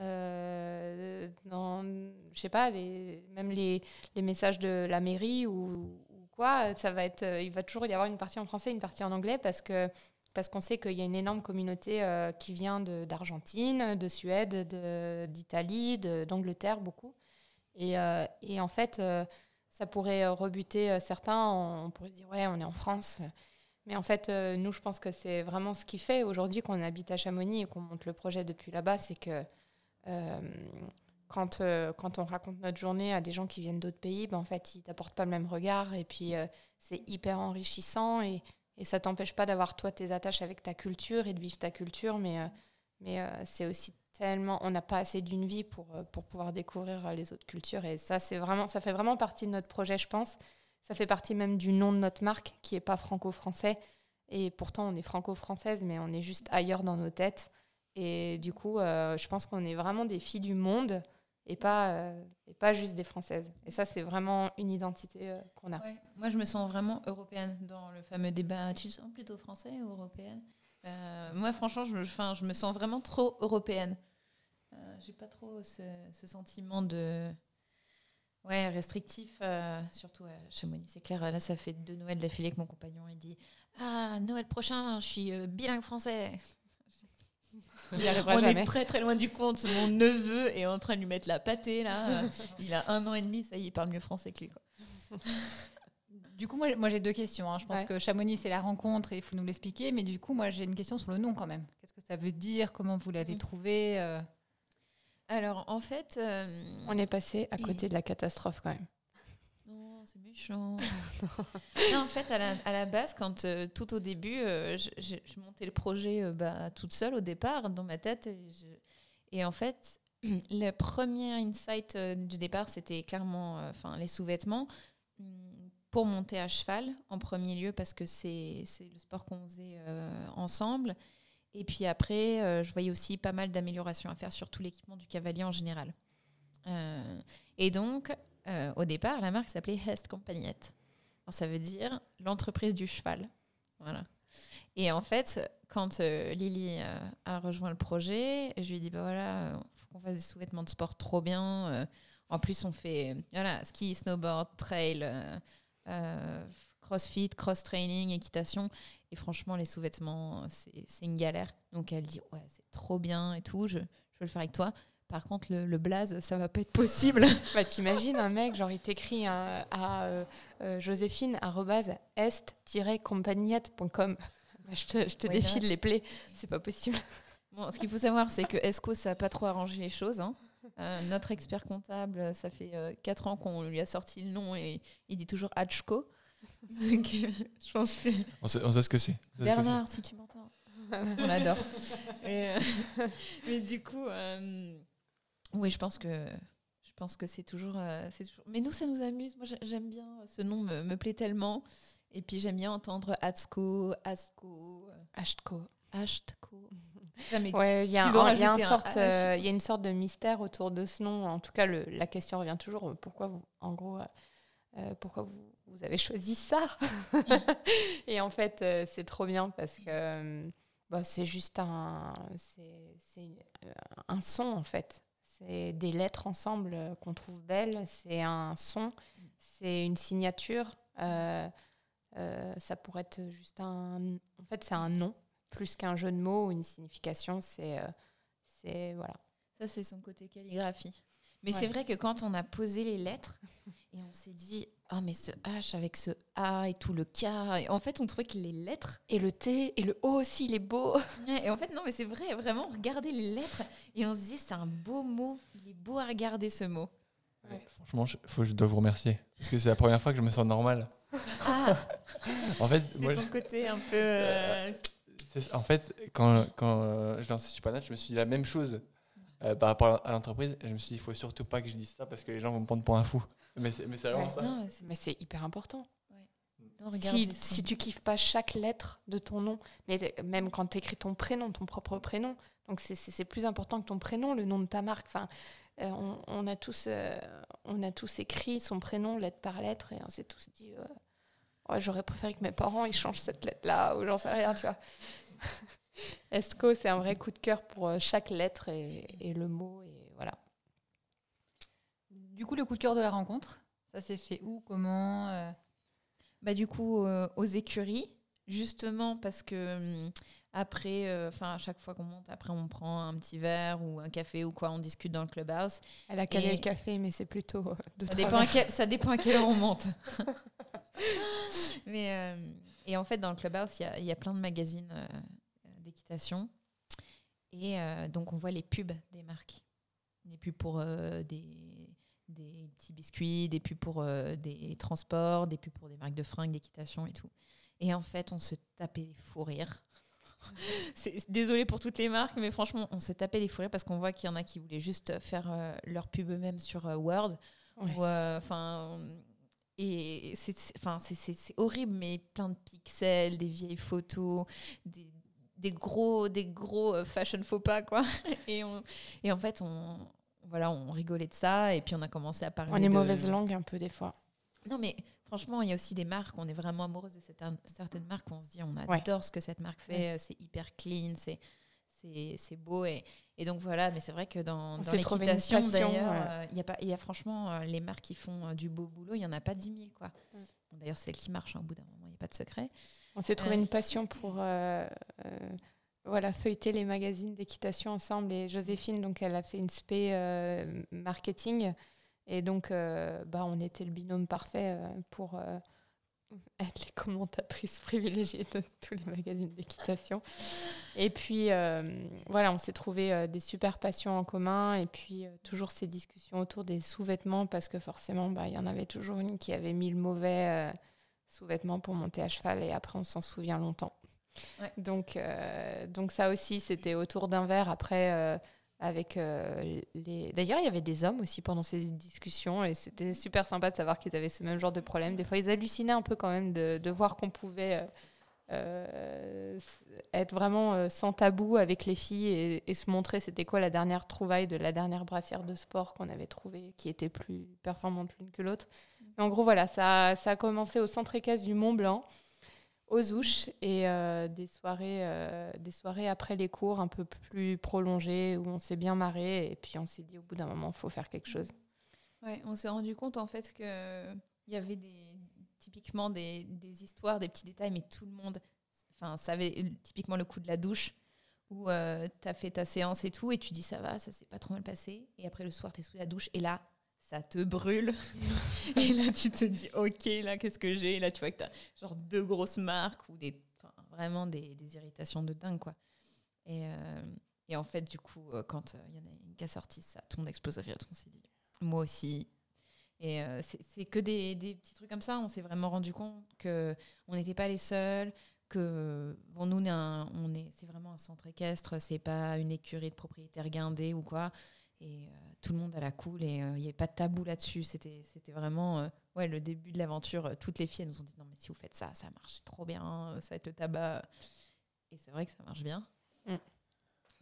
S2: euh, dans, je sais pas, les, même les, les messages de la mairie ou, quoi, ça va être, euh, il va toujours y avoir une partie en français, une partie en anglais parce que parce qu'on sait qu'il y a une énorme communauté euh, qui vient d'Argentine, de, Suède, de- d'Italie, d'Angleterre, beaucoup. Et, euh, en fait, euh, ça pourrait euh, rebuter euh, certains. On, on pourrait dire, ouais, on est en France. Mais en fait, euh, nous, je pense que c'est vraiment ce qui fait aujourd'hui qu'on habite à Chamonix et qu'on monte le projet depuis là-bas, c'est que euh, quand, euh, quand on raconte notre journée à des gens qui viennent d'autres pays, ben, en fait, ils t'apportent pas le même regard et puis euh, c'est hyper enrichissant et, et ça t'empêche pas d'avoir toi tes attaches avec ta culture et de vivre ta culture, mais, euh, mais c'est aussi tellement, on n'a pas assez d'une vie pour, pour pouvoir découvrir les autres cultures et ça, c'est vraiment, ça fait vraiment partie de notre projet, je pense. Ça fait partie même du nom de notre marque qui est pas franco-français et pourtant on est franco-française, mais on est juste ailleurs dans nos têtes. Et du coup, je pense qu'on est vraiment des filles du monde et pas, euh, et pas juste des Françaises. Et ça, c'est vraiment une identité euh, qu'on a.
S3: Moi, je me sens vraiment européenne dans le fameux débat. Tu sens plutôt français ou européenne? Euh, Moi, franchement, je me, sens vraiment trop européenne. J'ai pas trop ce, sentiment de ouais restrictif, surtout à Chamonix. C'est clair. Là, ça fait deux Noëls d'affilée que mon compagnon il dit ah Noël prochain, je suis bilingue français.
S2: Il
S3: On
S2: jamais.
S3: est très très loin du compte. Mon neveu est en train de lui mettre la pâtée là. *laughs* Il a un an et demi, ça y est, il parle mieux français que lui. Quoi. *laughs*
S1: Du coup, moi, moi, j'ai deux questions. hein. Je pense
S2: Ouais.
S1: que Chamonix, c'est la rencontre et il faut nous l'expliquer. Mais du coup, moi, j'ai une question sur le nom quand même. Qu'est-ce que ça veut dire? Comment vous l'avez
S3: Mm.
S1: trouvé euh?
S3: Alors en fait, euh,
S2: On est passé à côté de la catastrophe quand même.
S3: C'est méchant. *laughs* non, en fait, à la, à la base, quand euh, tout au début, euh, je, montais le projet euh, bah, toute seule au départ, dans ma tête. Et, en fait, *clears throat* le premier insight du départ, c'était clairement enfin, les sous-vêtements hum, pour monter à cheval en premier lieu, parce que c'est le sport qu'on faisait ensemble. Et puis après, je voyais aussi pas mal d'améliorations à faire sur tout l'équipement du cavalier en général. Et donc, euh, au départ, la marque s'appelait Hest Compagnette. Ça veut dire l'entreprise du cheval. Voilà. Et en fait, quand euh, Lily euh, a rejoint le projet, je lui ai dit bah voilà, faut qu'on fasse des sous-vêtements de sport trop bien. En plus, on fait voilà, ski, snowboard, trail, crossfit, cross-training, équitation. Et franchement, les sous-vêtements, c'est une galère. Donc elle dit ouais, c'est trop bien et tout, je veux le faire avec toi. Par contre, le, le blaze, ça va pas être possible. *laughs*
S2: Bah, t'imagines un mec, genre il t'écrit un- à euh, euh, joséphine arobase est-compagnette.com. Bah, je te, je te défile
S3: not?
S2: les plaies, c'est pas possible.
S3: Bon, ce qu'il faut savoir, c'est que ESCO, ça n'a pas trop arrangé les choses. hein. Euh, notre expert comptable, ça fait 4 ans qu'on lui a sorti le nom et il dit toujours Hatchco. *laughs* Donc, euh, je pense que
S4: On sait, on sait ce que c'est.
S3: Bernard, si tu m'entends, on l'adore. *laughs* Euh, mais du coup, euh, oui, je pense que je pense que c'est toujours, euh, c'est toujours. Mais nous, ça nous amuse. Moi, j'ai- j'aime bien ce nom, me, me plaît tellement. Et puis j'aime bien entendre Hatchco, Asco,
S2: Ashtko.
S3: Hashtco. *laughs* Jamais.
S2: Ouais, il y a, sorte, euh, il une sorte de mystère autour de ce nom. En tout cas, le- la question revient toujours. euh, Pourquoi vous, en gros, euh, euh, pourquoi vous, vous avez choisi ça? *laughs* Et en fait, euh, c'est trop bien parce que euh, bah, c'est juste un, c'est, c'est, euh, un son en fait. C'est des lettres ensemble euh, qu'on trouve belles. C'est un son. C'est une signature. euh, euh, ça pourrait être juste un. En fait, c'est un nom plus qu'un jeu de mots ou une signification. C'est, c'est voilà.
S3: Ça, c'est son côté calligraphie. Mais
S2: Ouais.
S3: c'est vrai que quand on a posé les lettres *laughs* et on s'est dit, oh, mais ce H avec ce A et tout le K, et en fait, on trouvait que les lettres.
S2: Et le T et le O aussi, il est beau.
S3: Ouais, Et en fait, non, mais c'est vrai, vraiment, regardez les lettres et on se dit, c'est un beau mot. Il est beau à regarder ce mot.
S4: Franchement, je, faut, je dois vous remercier. Parce que c'est la première fois que je me sens normal.
S3: Ah, *laughs*
S4: En fait,
S3: c'est ton côté un peu. euh,
S4: c'est- en fait quand, quand euh, je lançais Supernat, je me suis dit la même chose euh, par rapport à l'entreprise. Je me suis dit, il faut surtout pas que je dise ça parce que les gens vont me prendre pour un fou. Mais c'est mais c'est vraiment
S2: Ouais.
S4: ça.
S3: Non, mais c'est-
S2: hyper important.
S3: non,
S2: Si, si tu kiffes pas chaque lettre de ton nom, mais même quand tu écris ton prénom, ton propre prénom, donc c'est- plus important que ton prénom, le nom de ta marque. Enfin, euh, on, on a tous, euh, on a tous écrit son prénom lettre par lettre et on s'est tous dit, euh, j'aurais préféré que mes parents ils changent cette lettre-là ou j'en sais rien, tu vois. Esco, c'est un vrai coup de cœur pour euh, chaque lettre et, et le mot et voilà.
S1: Du coup, le coup de cœur de la rencontre, ça s'est fait où Comment euh,
S3: Bah, du coup, euh, aux écuries, justement parce que hum, après, euh, enfin à chaque fois qu'on monte, après on prend un petit verre ou un café ou quoi, on discute dans le clubhouse.
S2: Elle a calé
S3: Et-
S2: le café, mais c'est plutôt de *laughs*
S3: Ça dépend, à quel- ça dépend à quelle heure on monte. *laughs* Mais, euh, et en fait, dans le clubhouse, il y a, il y a plein de magazines Et euh, donc, on voit les pubs des marques. Des pubs pour euh, des, des petits biscuits, des pubs pour euh, des transports, des pubs pour des marques de fringues, d'équitation et tout. Et en fait, on se tapait des fous rires. *laughs* C'est- Désolée pour toutes les marques, mais franchement, on se tapait des fous rires parce qu'on voit qu'il y en a qui voulaient juste faire leur pub eux-mêmes sur Word.
S2: Ouais.
S3: Ou, enfin, et c'est c'est- enfin, c'est- c'est c'est horrible, mais plein de pixels, des vieilles photos, des, des gros, des gros euh, fashion faux pas, quoi. *laughs* Et, on- et en fait, on, voilà, on rigolait de ça, et puis on a commencé à parler
S2: On est
S3: de-
S2: mauvaise langue un peu des fois.
S3: Non, mais franchement, il y a aussi des marques, on est vraiment amoureuse de cette- certaines marques, on se dit, on
S2: Ouais.
S3: adore ce que cette marque fait, c'est hyper clean, c'est c'est beau et, et donc voilà mais c'est vrai que dans, dans l'équitation d'ailleurs
S2: ouais.
S3: euh, il y a pas il y a franchement euh, les marques qui font euh, du beau boulot il y en a pas 10 000 quoi
S2: Mm.
S3: Bon, d'ailleurs celle qui marche hein, au bout d'un moment il n'y a pas de secret
S2: On s'est trouvé
S3: Euh.
S2: une passion pour euh, euh, voilà, feuilleter les magazines d'équitation ensemble. Et Joséphine, donc, elle a fait une spé marketing. Et donc, bah, on était le binôme parfait pour *laughs* être les commentatrices privilégiées de tous les magazines d'équitation. Et puis, euh, voilà, on s'est trouvé euh, des super passions en commun. Et puis, euh, toujours ces discussions autour des sous-vêtements, parce que forcément, bah, il y en avait toujours une qui avait mis le mauvais. sous-vêtements pour monter à cheval et après on s'en souvient longtemps.
S3: Ouais.
S2: Donc, donc ça aussi, c'était autour d'un verre. Après, avec euh, les... D'ailleurs, il y avait des hommes aussi pendant ces discussions et c'était super sympa de savoir qu'ils avaient ce même genre de problème. Des fois, ils hallucinaient un peu quand même de, de voir qu'on pouvait euh, euh, être vraiment sans tabou avec les filles et, et se montrer c'était quoi la dernière trouvaille de la dernière brassière de sport qu'on avait trouvée qui était plus performante l'une que l'autre. Mais en gros, voilà, ça, ça a commencé au centre équestre du Mont Blanc, aux Ouches, et euh, des, soirées, euh, des soirées après les cours un peu plus prolongées où on s'est bien marré. Et puis on s'est dit au bout d'un moment, il faut faire quelque chose.
S3: Ouais, on s'est rendu compte en fait que il y avait des typiquement des, des histoires, des petits détails, mais tout le monde, savait euh, typiquement le coup de la douche où tu as fait ta séance et tout, et tu dis ça va, ça s'est pas trop mal passé, et après le soir tu es sous la douche, et là ça te brûle, *laughs* et là tu te dis ok, là qu'est-ce que j'ai, et là tu vois que tu as genre deux grosses marques ou des, vraiment des, des irritations de dingue quoi. Et, euh, et en fait, du coup, euh, quand il y en a une qui a sorti ça, tout le monde explose de rire, monde s'est dit moi aussi. Et euh, c'est que des, des petits trucs comme ça. On s'est vraiment rendu compte que on n'était pas les seuls. Que bon, nous, on on est, c'est vraiment un centre équestre. C'est pas une écurie de propriétaires guindés ou quoi. Et euh, tout le monde à la cool. Et euh, il n'y avait pas de tabou là-dessus. C'était, c'était vraiment euh, ouais, le début de l'aventure. Toutes les filles elles nous ont dit non mais si vous faites ça, ça marche trop bien. Ça va être le tabac. Et c'est vrai que ça marche bien.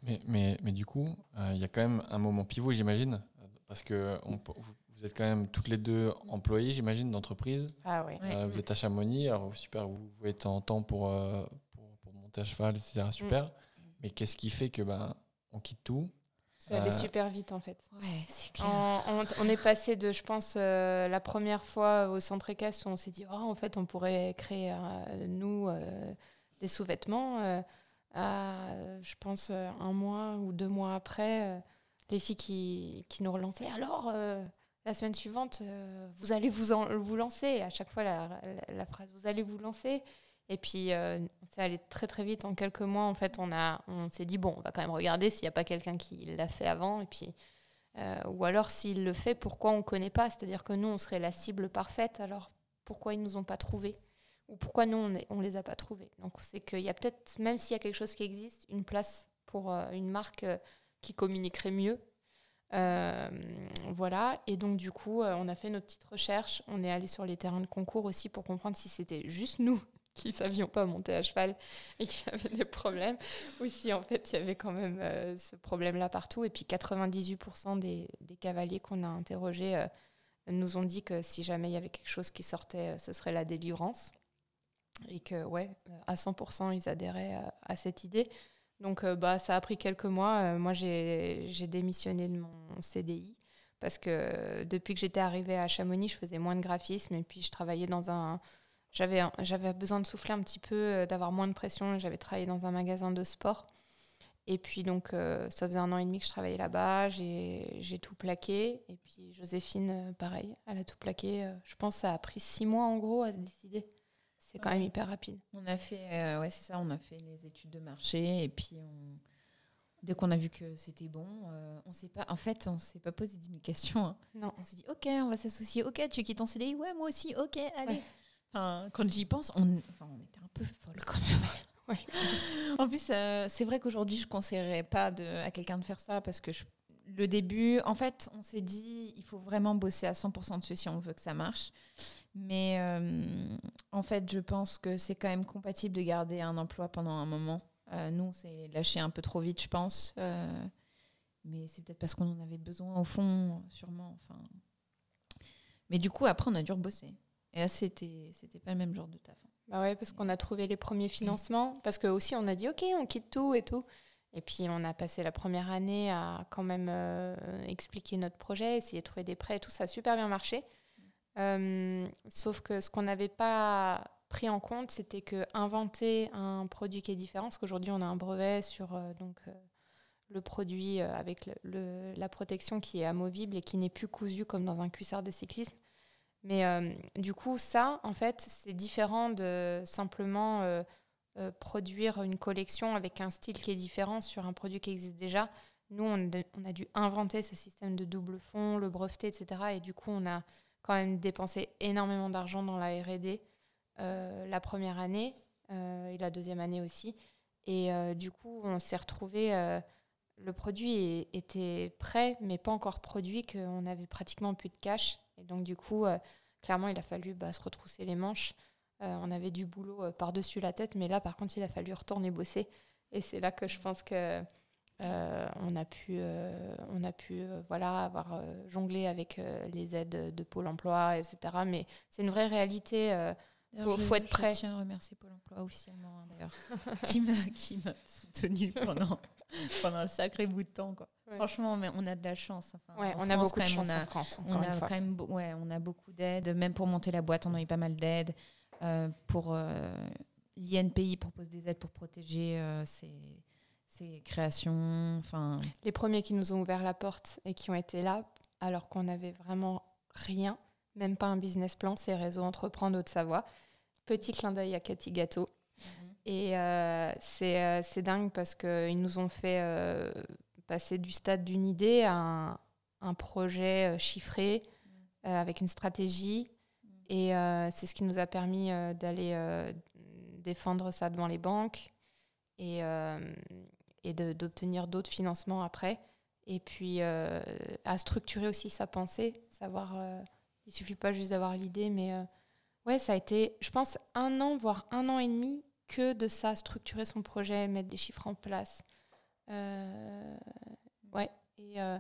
S4: Mais, mais, mais du coup, euh, il y a quand même un moment pivot, j'imagine, parce que on vous, êtes quand même toutes les deux employées, j'imagine, d'entreprise.
S2: Ah oui.
S4: Euh, vous êtes à Chamonix, alors super, vous vous êtes en temps pour, euh, pour, pour monter à cheval, etc. Super. Mais qu'est-ce qui fait que ben, on quitte tout
S2: Ça allait
S4: Euh,
S2: super vite en fait.
S3: Ouais, c'est clair.
S2: On, on- on est passé de, je pense, euh, la première fois au centre équestre où on s'est dit, oh, en fait, on pourrait créer, euh, nous, euh, des sous-vêtements. euh, à, je pense, un mois ou deux mois après, euh, les filles qui, qui nous relançaient. Alors, euh, la semaine suivante, euh, vous allez vous, en- vous lancer. À chaque fois, la, la- la phrase, vous allez vous lancer. Et puis, euh, c'est allé très très vite. En quelques mois, en fait, on, on s'est dit, bon, on va quand même regarder s'il n'y a pas quelqu'un qui l'a fait avant. Et puis, euh, ou alors, s'il le fait, pourquoi on ne connaît pas? C'est-à-dire que nous, on serait la cible parfaite. Alors, pourquoi ils ne nous ont pas trouvés? Ou pourquoi nous, on ne les a pas trouvés? Donc, c'est qu'il y a peut-être, même s'il y a quelque chose qui existe, une place pour euh, une marque euh, qui communiquerait mieux. Voilà. Et donc, du coup, on a fait nos petites recherches. On est allé sur les terrains de concours aussi pour comprendre si c'était juste nous qui savions pas monter à cheval et qui avaient des problèmes, ou si en fait il y avait quand même euh, ce problème-là partout. Et puis 98% des, cavaliers qu'on a interrogés euh, nous ont dit que si jamais il y avait quelque chose qui sortait, euh, ce serait la délivrance. Et que, ouais, à 100%, ils adhéraient à, cette idée. Donc, bah, ça a pris quelques mois. Moi, j'ai démissionné de mon CDI parce que depuis que j'étais arrivée à Chamonix, je faisais moins de graphisme et puis je travaillais dans un. J'avais j'avais besoin de souffler un petit peu, euh, d'avoir moins de pression. J'avais travaillé dans un magasin de sport. Et puis, donc, euh, ça faisait un an et demi que je travaillais là-bas. J'ai j'ai tout plaqué. Et puis, Joséphine, euh, pareil, elle a tout plaqué. Je pense que ça a pris six mois, en gros, à se décider. C'est quand
S3: Ouais.
S2: même hyper rapide.
S3: On a fait, euh, ouais, c'est ça, on a fait les études de marché et puis on- dès qu'on a vu que c'était bon, euh, on s'est pas, en fait, on s'est pas posé 10 000 questions. hein.
S2: Non.
S3: On s'est dit, ok, on va s'associer. Ok, tu quittes ton CDI, ouais, moi aussi. Ok, allez.
S2: Ouais.
S3: Enfin, quand j'y pense, on, enfin, on était un peu folle quand même. *laughs*
S2: Ouais. *laughs*
S3: en plus, euh, c'est vrai qu'aujourd'hui, je conseillerais pas de, à quelqu'un de faire ça parce que je- le début, en fait, on s'est dit, il faut vraiment bosser à 100% dessus si on veut que ça marche. Mais euh, en fait, je pense que c'est quand même compatible de garder un emploi pendant un moment. Euh, nous, c'est lâché un peu trop vite, je pense. Euh, mais c'est peut-être parce qu'on en avait besoin au fond, sûrement. Enfin. Mais du coup, après, on a dû rebosser. Et là, c'était, c'était pas le même genre de taf.
S2: Bah ouais, parce qu'on a trouvé les premiers financements. *clears throat* Parce que aussi, on a dit, OK, on quitte tout et tout. Et puis, on a passé la première année à quand même euh, expliquer notre projet, essayer de trouver des prêts et tout. Ça a super bien marché. Euh, sauf que ce qu'on n'avait pas pris en compte, c'était que inventer un produit qui est différent, parce qu'aujourd'hui, on a un brevet sur euh, donc, le produit avec le- le- la protection qui est amovible et qui n'est plus cousu comme dans un cuissard de cyclisme. Mais euh, du coup, ça, en fait, c'est différent de simplement euh, euh, produire une collection avec un style qui est différent sur un produit qui existe déjà. Nous, on, a- on a dû inventer ce système de double fond, le breveter, etc. Et du coup, on a quand même dépensé énormément d'argent dans la R&D la première année et la deuxième année aussi. Et du coup, on s'est retrouvé. Le produit était prêt, mais pas encore produit, qu'on avait pratiquement plus de cash. Et donc, du coup, euh, clairement, il a fallu bah, se retrousser les manches. Euh, on avait du boulot euh, par-dessus la tête, mais là, par contre, il a fallu retourner bosser. Et c'est là que je pense que euh, on a pu, on a pu voilà, avoir jonglé avec les aides de Pôle emploi, etc. Mais c'est une vraie réalité. Faut-
S3: je-
S2: faut être
S3: je
S2: prêt.
S3: tiens à remercier Pôle emploi officiellement, hein, d'ailleurs, *laughs* qui m'a soutenu pendant, *laughs* pendant un sacré bout de temps. Quoi.
S2: Ouais.
S3: Franchement, mais on a de la chance. Enfin,
S2: ouais, on a beaucoup de chance
S3: on a,
S2: en France.
S3: on a quand même ouais, on a beaucoup d'aides. Même pour monter la boîte, on a eu pas mal d'aides. Euh, pour euh, l'INPI propose des aides pour protéger euh, ses, ses créations. Enfin,
S2: Les premiers qui nous ont ouvert la porte et qui ont été là, alors qu'on n'avait vraiment rien, même pas un business plan, c'est Réseau Entreprendre Haute-Savoie. Petit clin d'œil à Cathy Gâteau. Et euh, c'est euh, c'est dingue parce qu'ils nous ont fait euh, passer du stade d'une idée à un, projet euh, chiffré avec une stratégie. Et c'est ce qui nous a permis d'aller défendre ça devant les banques et, et d'obtenir d'autres financements après. Et puis à structurer aussi sa pensée, savoir. il suffit pas juste d'avoir l'idée, mais ouais, ça a été, je pense, un an, voire un an et demi que de ça, structurer son projet, mettre des chiffres en place, Euh, ouais. Et euh,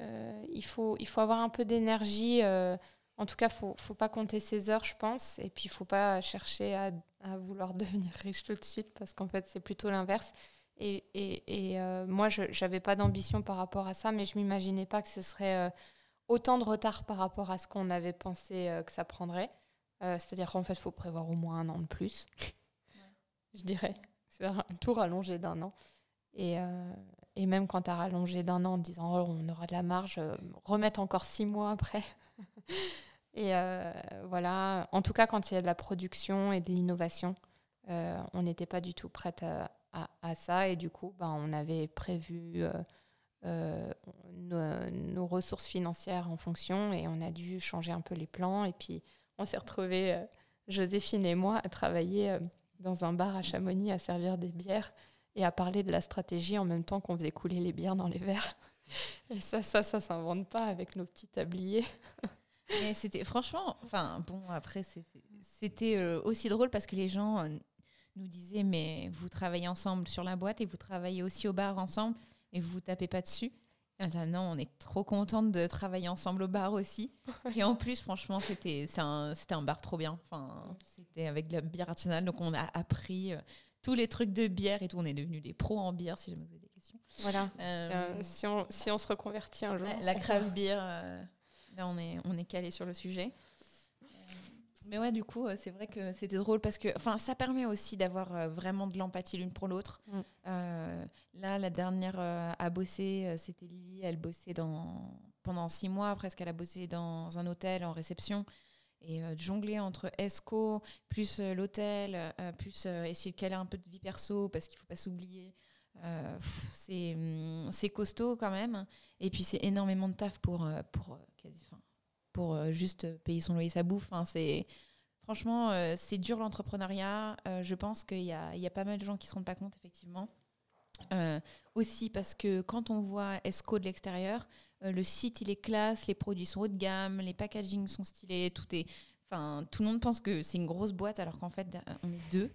S2: euh, il, faut, il faut avoir un peu d'énergie. en tout cas, il faut, faut pas compter ses heures, je pense. Et puis, il faut pas chercher à, vouloir *laughs* devenir riche tout de suite, parce qu'en fait, c'est plutôt l'inverse. Et, et, et, moi, je n'avais pas d'ambition par rapport à ça, mais je m'imaginais pas que ce serait autant de retard par rapport à ce qu'on avait pensé que ça prendrait. C'est-à-dire qu'en fait, il faut prévoir au moins un an de plus, je dirais. C'est un tout rallongé d'un an. Et, euh, et même quand tu as rallongé d'un an en disant oh, on aura de la marge, euh, remettre encore six mois après. *laughs* et euh, voilà, en tout cas, quand il y a de la production et de l'innovation, on n'était pas du tout prête à, à- ça. Et du coup, ben, on avait prévu nos, nos ressources financières en fonction et on a dû changer un peu les plans. Et puis, on s'est retrouvés, Joséphine et moi, à travailler dans un bar à Chamonix à servir des bières et à parler de la stratégie en même temps qu'on faisait couler les bières dans les verres. Et ça, ça, ça s'invente pas avec nos petits tabliers.
S3: Mais c'était franchement, enfin bon, après c'était euh, aussi drôle parce que les gens euh, nous disaient mais vous travaillez ensemble sur la boîte et vous travaillez aussi au bar ensemble et vous vous tapez pas dessus. On disait, non, on est trop contente de travailler ensemble au bar aussi. Et en plus, franchement, c'était un, un bar trop bien. Enfin, c'était avec de la bière artisanale, donc on a appris euh, tous les trucs de bière et tout. On est devenus des pros en bière, si jamais vous avez des questions.
S2: Voilà.
S3: Euh,
S2: Si, on, si on- si on se reconvertit un jour.
S3: la, la *laughs* craft beer, euh, là on est, on est calé sur le sujet. Mais ouais, du coup, euh, c'est vrai que c'était drôle parce que enfin, ça permet aussi d'avoir euh, vraiment de l'empathie l'une pour l'autre.
S2: Mm.
S3: Euh, là, la dernière à bosser, c'était Lily. Elle bossait dans, pendant six mois presque. Elle a bossé dans un hôtel en réception. Et euh, jongler entre ESCO, plus l'hôtel, euh, plus essayer de caler un peu de vie perso parce qu'il ne faut pas s'oublier. Euh, pff, c'est costaud quand même. Et puis c'est énormément de taf pour, pour, quasi, euh, juste payer son loyer, sa bouffe. Enfin, c'est franchement, euh, c'est dur l'entrepreneuriat. Euh, je pense qu'il y a, il y a pas mal de gens qui se rendent pas compte, effectivement. Aussi parce que quand on voit Esco de l'extérieur, le site il est classe, les produits sont haut de gamme, les packaging sont stylés, tout est. Enfin, tout le monde pense que c'est une grosse boîte alors qu'en fait on est deux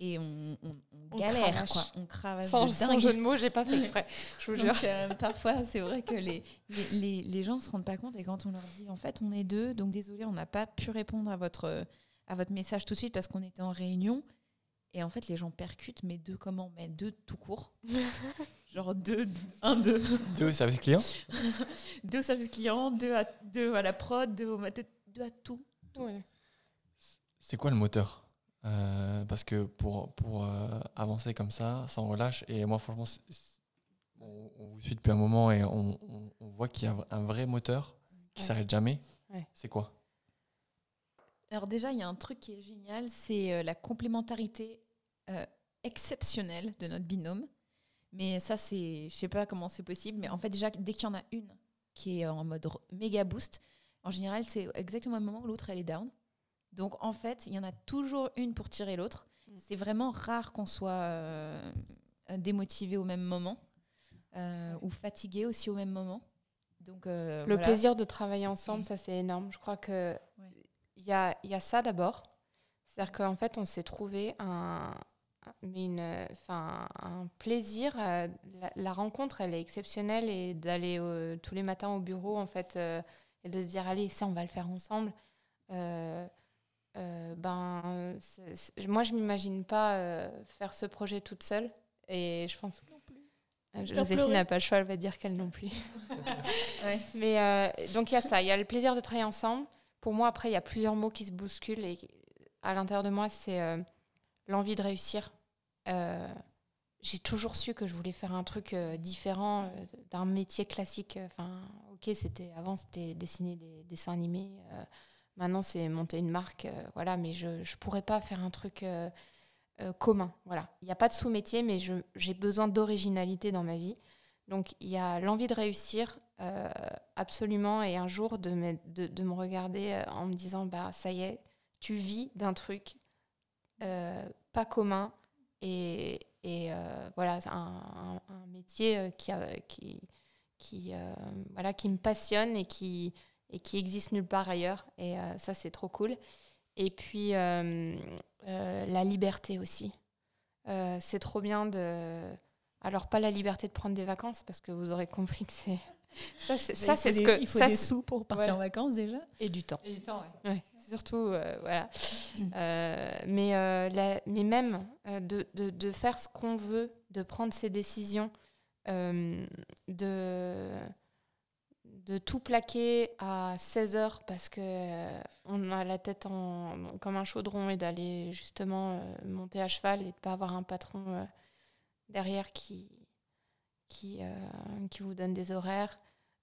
S3: et on, on- on
S2: On
S3: galère
S2: cravache.
S3: quoi, on cravache
S2: Sans,
S3: de
S2: sans jeu de mots, j'ai pas fait exprès. Je vous jure.
S3: Donc, euh, parfois, c'est vrai que les, les, les, les gens se rendent pas compte et quand on leur dit en fait on est deux, donc désolé, on n'a pas pu répondre à votre, à votre message tout de suite parce qu'on était en réunion. Et en fait, les gens percutent, mais deux comment? Mais deux tout court. *laughs* Genre deux, un, deux.
S4: Deux au service client? *laughs*
S3: Deux au service client, deux à, deux à la prod, deux, au, mat- deux, deux à tout.
S2: Ouais.
S4: C'est quoi le moteur? Euh, Parce que pour, pour euh, avancer comme ça, sans relâche, et moi franchement, on, on vous suit depuis un moment et on, on- on voit qu'il y a un vrai moteur qui
S2: Ouais.
S4: s'arrête jamais.
S2: Ouais.
S4: C'est quoi?
S3: Alors déjà, il y a un truc qui est génial, c'est euh, la complémentarité euh, exceptionnelle de notre binôme. Mais ça, c'est, je sais pas comment c'est possible, mais en fait déjà, dès qu'il y en a une qui est en mode méga boost, en général, c'est exactement au moment où l'autre elle est down. Donc en fait, il y en a toujours une pour tirer l'autre.
S2: Mm.
S3: C'est vraiment rare qu'on soit euh, démotivé au même moment euh, ou fatigué aussi au même moment. Donc euh,
S2: Le
S3: voilà.
S2: plaisir de travailler ensemble, ça c'est énorme. Je crois que
S3: Ouais.
S2: il y, a, il y a ça d'abord. C'est-à-dire qu'en fait, on s'est trouvé un, mais une, enfin, un plaisir. La, la rencontre, elle est exceptionnelle et d'aller tous les matins au bureau, en fait, euh, et de se dire, allez, ça, on va le faire ensemble. Euh, euh, ben, moi, je m'imagine pas euh, faire ce projet toute seule. Et je pense que Euh, Joséphine n'a pas le choix, elle va dire qu'elle non plus. *laughs*
S3: Ouais.
S2: Mais euh, donc il y a ça, il y a le plaisir de travailler ensemble. Pour moi, après, il y a plusieurs mots qui se bousculent et à l'intérieur de moi, c'est l'envie de réussir. J'ai toujours su que je voulais faire un truc différent d'un métier classique. Enfin, ok, c'était avant c'était dessiner des dessins animés. Maintenant, c'est monter une marque. euh, voilà, mais je ne pourrais pas faire un truc euh, euh, commun. Voilà, il n'y a pas de sous-métier, mais j'ai besoin d'originalité dans ma vie. Donc, il y a l'envie de réussir absolument et un jour de me, de, de me regarder en me disant bah ça y est, tu vis d'un truc pas commun et, et voilà un, un- un métier qui, a- qui, qui, voilà, qui me passionne et qui, et qui existe nulle part ailleurs et euh, ça c'est trop cool. Et puis euh, euh, la liberté aussi. Euh, c'est trop bien de Alors, pas la liberté de prendre des vacances, parce que vous aurez compris que c'est. *laughs* Ça, c'est, ce que.
S3: Il faut
S2: ça,
S3: des sous pour partir
S2: Ouais.
S3: en vacances déjà.
S2: Et du temps.
S1: Et du temps, ouais.
S2: Ouais, surtout, euh, voilà. Euh, mais, euh, la- mais même euh, de, de, de faire ce qu'on veut, de prendre ses décisions, euh, de, de tout plaquer à 16 heures parce que euh, on a la tête comme un chaudron et d'aller justement euh, monter à cheval et de ne pas avoir un patron euh, derrière qui, qui, qui vous donne des horaires.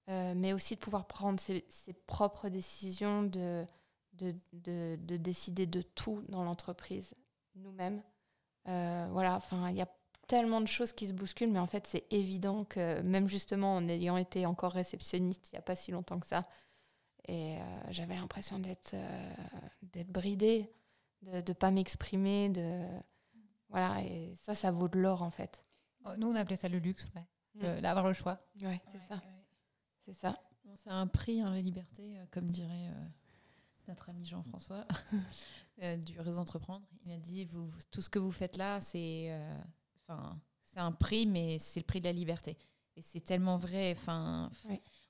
S2: Mais aussi de pouvoir prendre ses, ses propres décisions, de, de, de, de décider de tout dans l'entreprise nous-mêmes. Voilà, enfin, il y a tellement de choses qui se bousculent, mais en fait, c'est évident que même justement en ayant été encore réceptionniste il n'y a pas si longtemps que ça, et euh, j'avais l'impression d'être euh, d'être bridée, de ne pas m'exprimer, de voilà, et ça, ça vaut de l'or en fait.
S1: Oh, Nous, on appelait ça le luxe, ouais.
S2: Mm.
S1: Le- D'avoir le choix.
S2: Ouais, c'est ça, c'est ça.
S3: Bon, C'est un prix, hein, la liberté, euh, comme dirait euh, notre ami Jean-François *laughs* euh, du Réseau Entreprendre. Il a dit vous, vous- tout ce que vous faites là, c'est euh, enfin, c'est un prix, mais c'est le prix de la liberté. Et c'est tellement vrai. Enfin,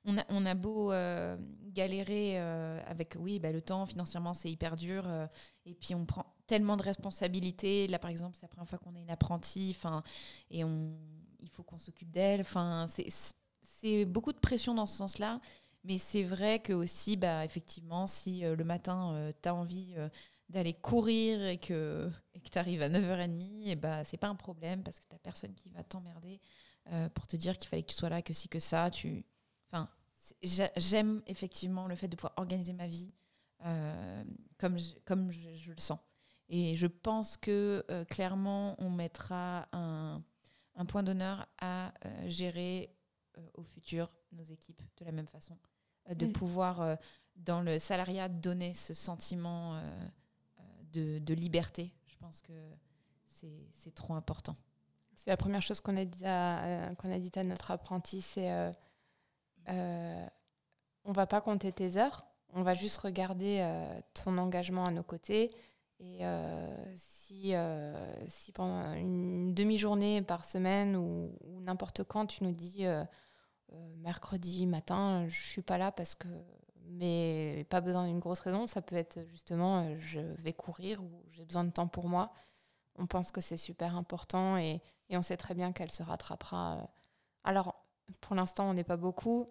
S3: on, a, on a beau euh, galérer euh, avec oui, bah, le temps, financièrement, c'est hyper dur. euh, et puis on prend tellement de responsabilités. Là, par exemple, c'est la première fois qu'on est une apprentie. Enfin, et on, il faut qu'on s'occupe d'elle. Enfin, c'est- beaucoup de pression dans ce sens-là. Mais c'est vrai que aussi, bah, effectivement, si le matin, tu as envie d'aller courir et que et tu arrives à 9h30, et bah, c'est pas un problème parce que tu personne qui va t'emmerder euh, pour te dire qu'il fallait que tu sois là, que si, que ça. Tu... Enfin, j'aime effectivement le fait de pouvoir organiser ma vie euh, comme, je, comme je, je le sens. Et je pense que euh, clairement, on mettra un, un point d'honneur à gérer au futur nos équipes de la même façon. De
S2: Mm.
S3: pouvoir, dans le salariat, donner ce sentiment de, liberté. Je pense que c'est trop important.
S2: C'est la première chose qu'on a dit à, euh, a dit à notre apprenti, c'est euh, euh, on va pas compter tes heures, on va juste regarder euh, ton engagement à nos côtés. Et euh, si, si pendant une demi-journée par semaine ou, ou n'importe quand, tu nous dis mercredi matin, je suis pas là parce que. Mais pas besoin d'une grosse raison, ça peut être justement euh, je vais courir ou j'ai besoin de temps pour moi. On pense que c'est super important et, et on sait très bien qu'elle se rattrapera. euh. Alors, pour l'instant, on n'est pas beaucoup,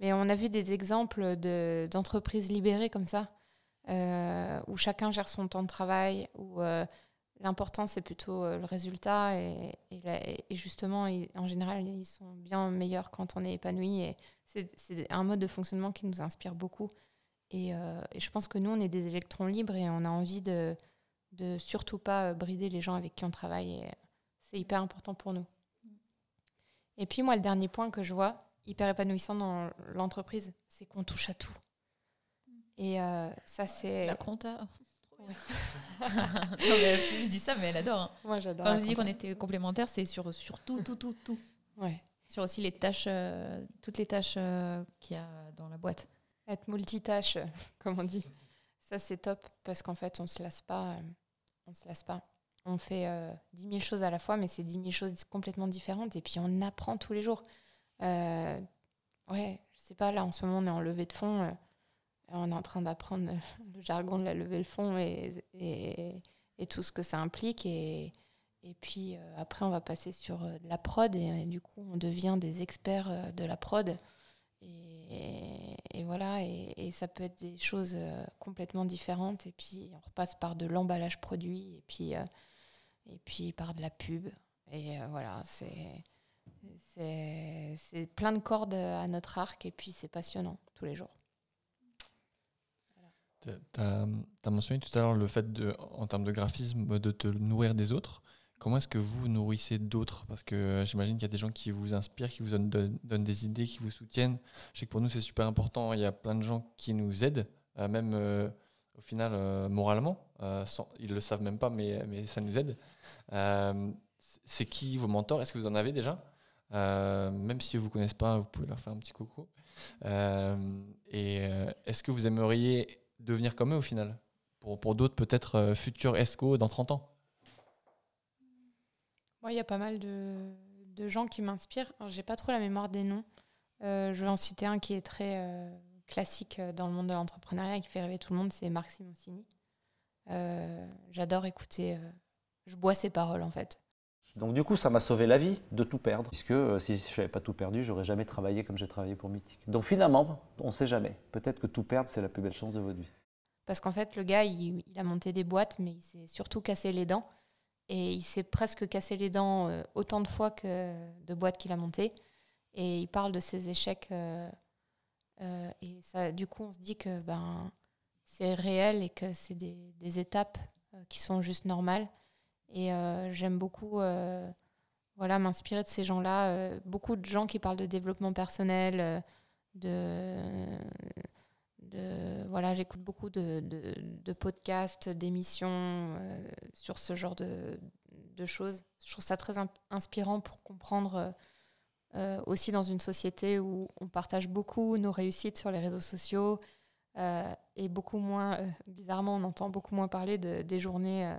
S2: mais on a vu des exemples de- d'entreprises libérées comme ça, euh, où chacun gère son temps de travail, où l'important c'est plutôt le résultat, et, et justement, en général, ils sont bien meilleurs quand on est épanoui, c'est un mode de fonctionnement qui nous inspire beaucoup. Et, euh, et je pense que nous, on est des électrons libres et on a envie de, de surtout pas euh, brider les gens avec qui on travaille. Et c'est hyper important pour nous. Et puis moi, le dernier point que je vois, hyper épanouissant dans l'entreprise, c'est qu'on touche à tout. Et euh, ça, c'est...
S3: La compta.
S2: Ouais. *laughs*
S3: non, mais je dis ça, mais elle adore. hein.
S2: Moi, j'adore.
S3: Quand je dis qu'on était complémentaires, c'est sur, sur tout, tout, tout, tout.
S2: Ouais.
S3: Sur aussi les tâches, euh, toutes les tâches euh, qu'il y a dans la boîte.
S2: Être multitâche, euh, *laughs* comme on dit. Ça, c'est top parce qu'en fait, on se lasse pas. euh, on se lasse pas. On fait euh, 10 000 choses à la fois, mais c'est 10 000 choses complètement différentes. Et puis, on apprend tous les jours. Euh, ouais, je sais pas, là, en ce moment, on est en levée de fonds. euh, on est en train d'apprendre *laughs* le jargon de la levée de fonds et, et, et tout ce que ça implique. Et, et puis, euh, après, on va passer sur euh, de la prod. Et, euh, du coup, on devient des experts de la prod. Et, voilà, et, ça peut être des choses complètement différentes. Et puis on repasse par de l'emballage produit, et puis, et puis par de la pub. Et voilà, c'est plein de cordes à notre arc, et puis c'est passionnant tous les jours.
S4: Tu as, mentionné tout à l'heure le fait, de, en termes de graphisme, de te nourrir des autres. Comment est-ce que vous nourrissez d'autres? Parce que euh, j'imagine qu'il y a des gens qui vous inspirent, qui vous donnent, des idées, qui vous soutiennent. Je sais que pour nous, c'est super important. Il y a plein de gens qui nous aident, euh, même euh, au final, moralement. Ils ne le savent même pas, mais, ça nous aide. C'est qui vos mentors? Est-ce que vous en avez déjà? Même si vous ne vous connaissez pas, vous pouvez leur faire un petit coucou. Et est-ce que vous aimeriez devenir comme eux au final? Pour, pour d'autres, peut-être futurs ESCO dans 30 ans?
S2: Moi, il y a pas mal de, de gens qui m'inspirent. J'ai pas trop la mémoire des noms. Euh, je vais en citer un qui est très euh, classique euh, dans le monde de l'entrepreneuriat et qui fait rêver tout le monde, c'est Marc Simoncini. Euh, J'adore écouter. je bois ses paroles en fait.
S7: Donc du coup, ça m'a sauvé la vie de tout perdre, puisque si je n'avais pas tout perdu, j'aurais jamais travaillé comme j'ai travaillé pour Mythique. Donc finalement, on ne sait jamais. Peut-être que tout perdre, c'est la plus belle chance de votre vie.
S2: Parce qu'en fait, le gars, il, il a monté des boîtes, mais il s'est surtout cassé les dents. Et il s'est presque cassé les dents euh, autant de fois que de boîtes qu'il a montées. Et il parle de ses échecs. euh, euh, et ça, du coup, on se dit que ben, c'est réel et que c'est des, des étapes qui sont juste normales. Et j'aime beaucoup voilà, m'inspirer de ces gens-là. Beaucoup de gens qui parlent de développement personnel, de voilà, j'écoute beaucoup de, de- podcasts, d'émissions euh, sur ce genre de, choses. Je trouve ça très in- inspirant pour comprendre euh, euh, aussi dans une société où on partage beaucoup nos réussites sur les réseaux sociaux et beaucoup moins, bizarrement, on entend beaucoup moins parler de, des journées.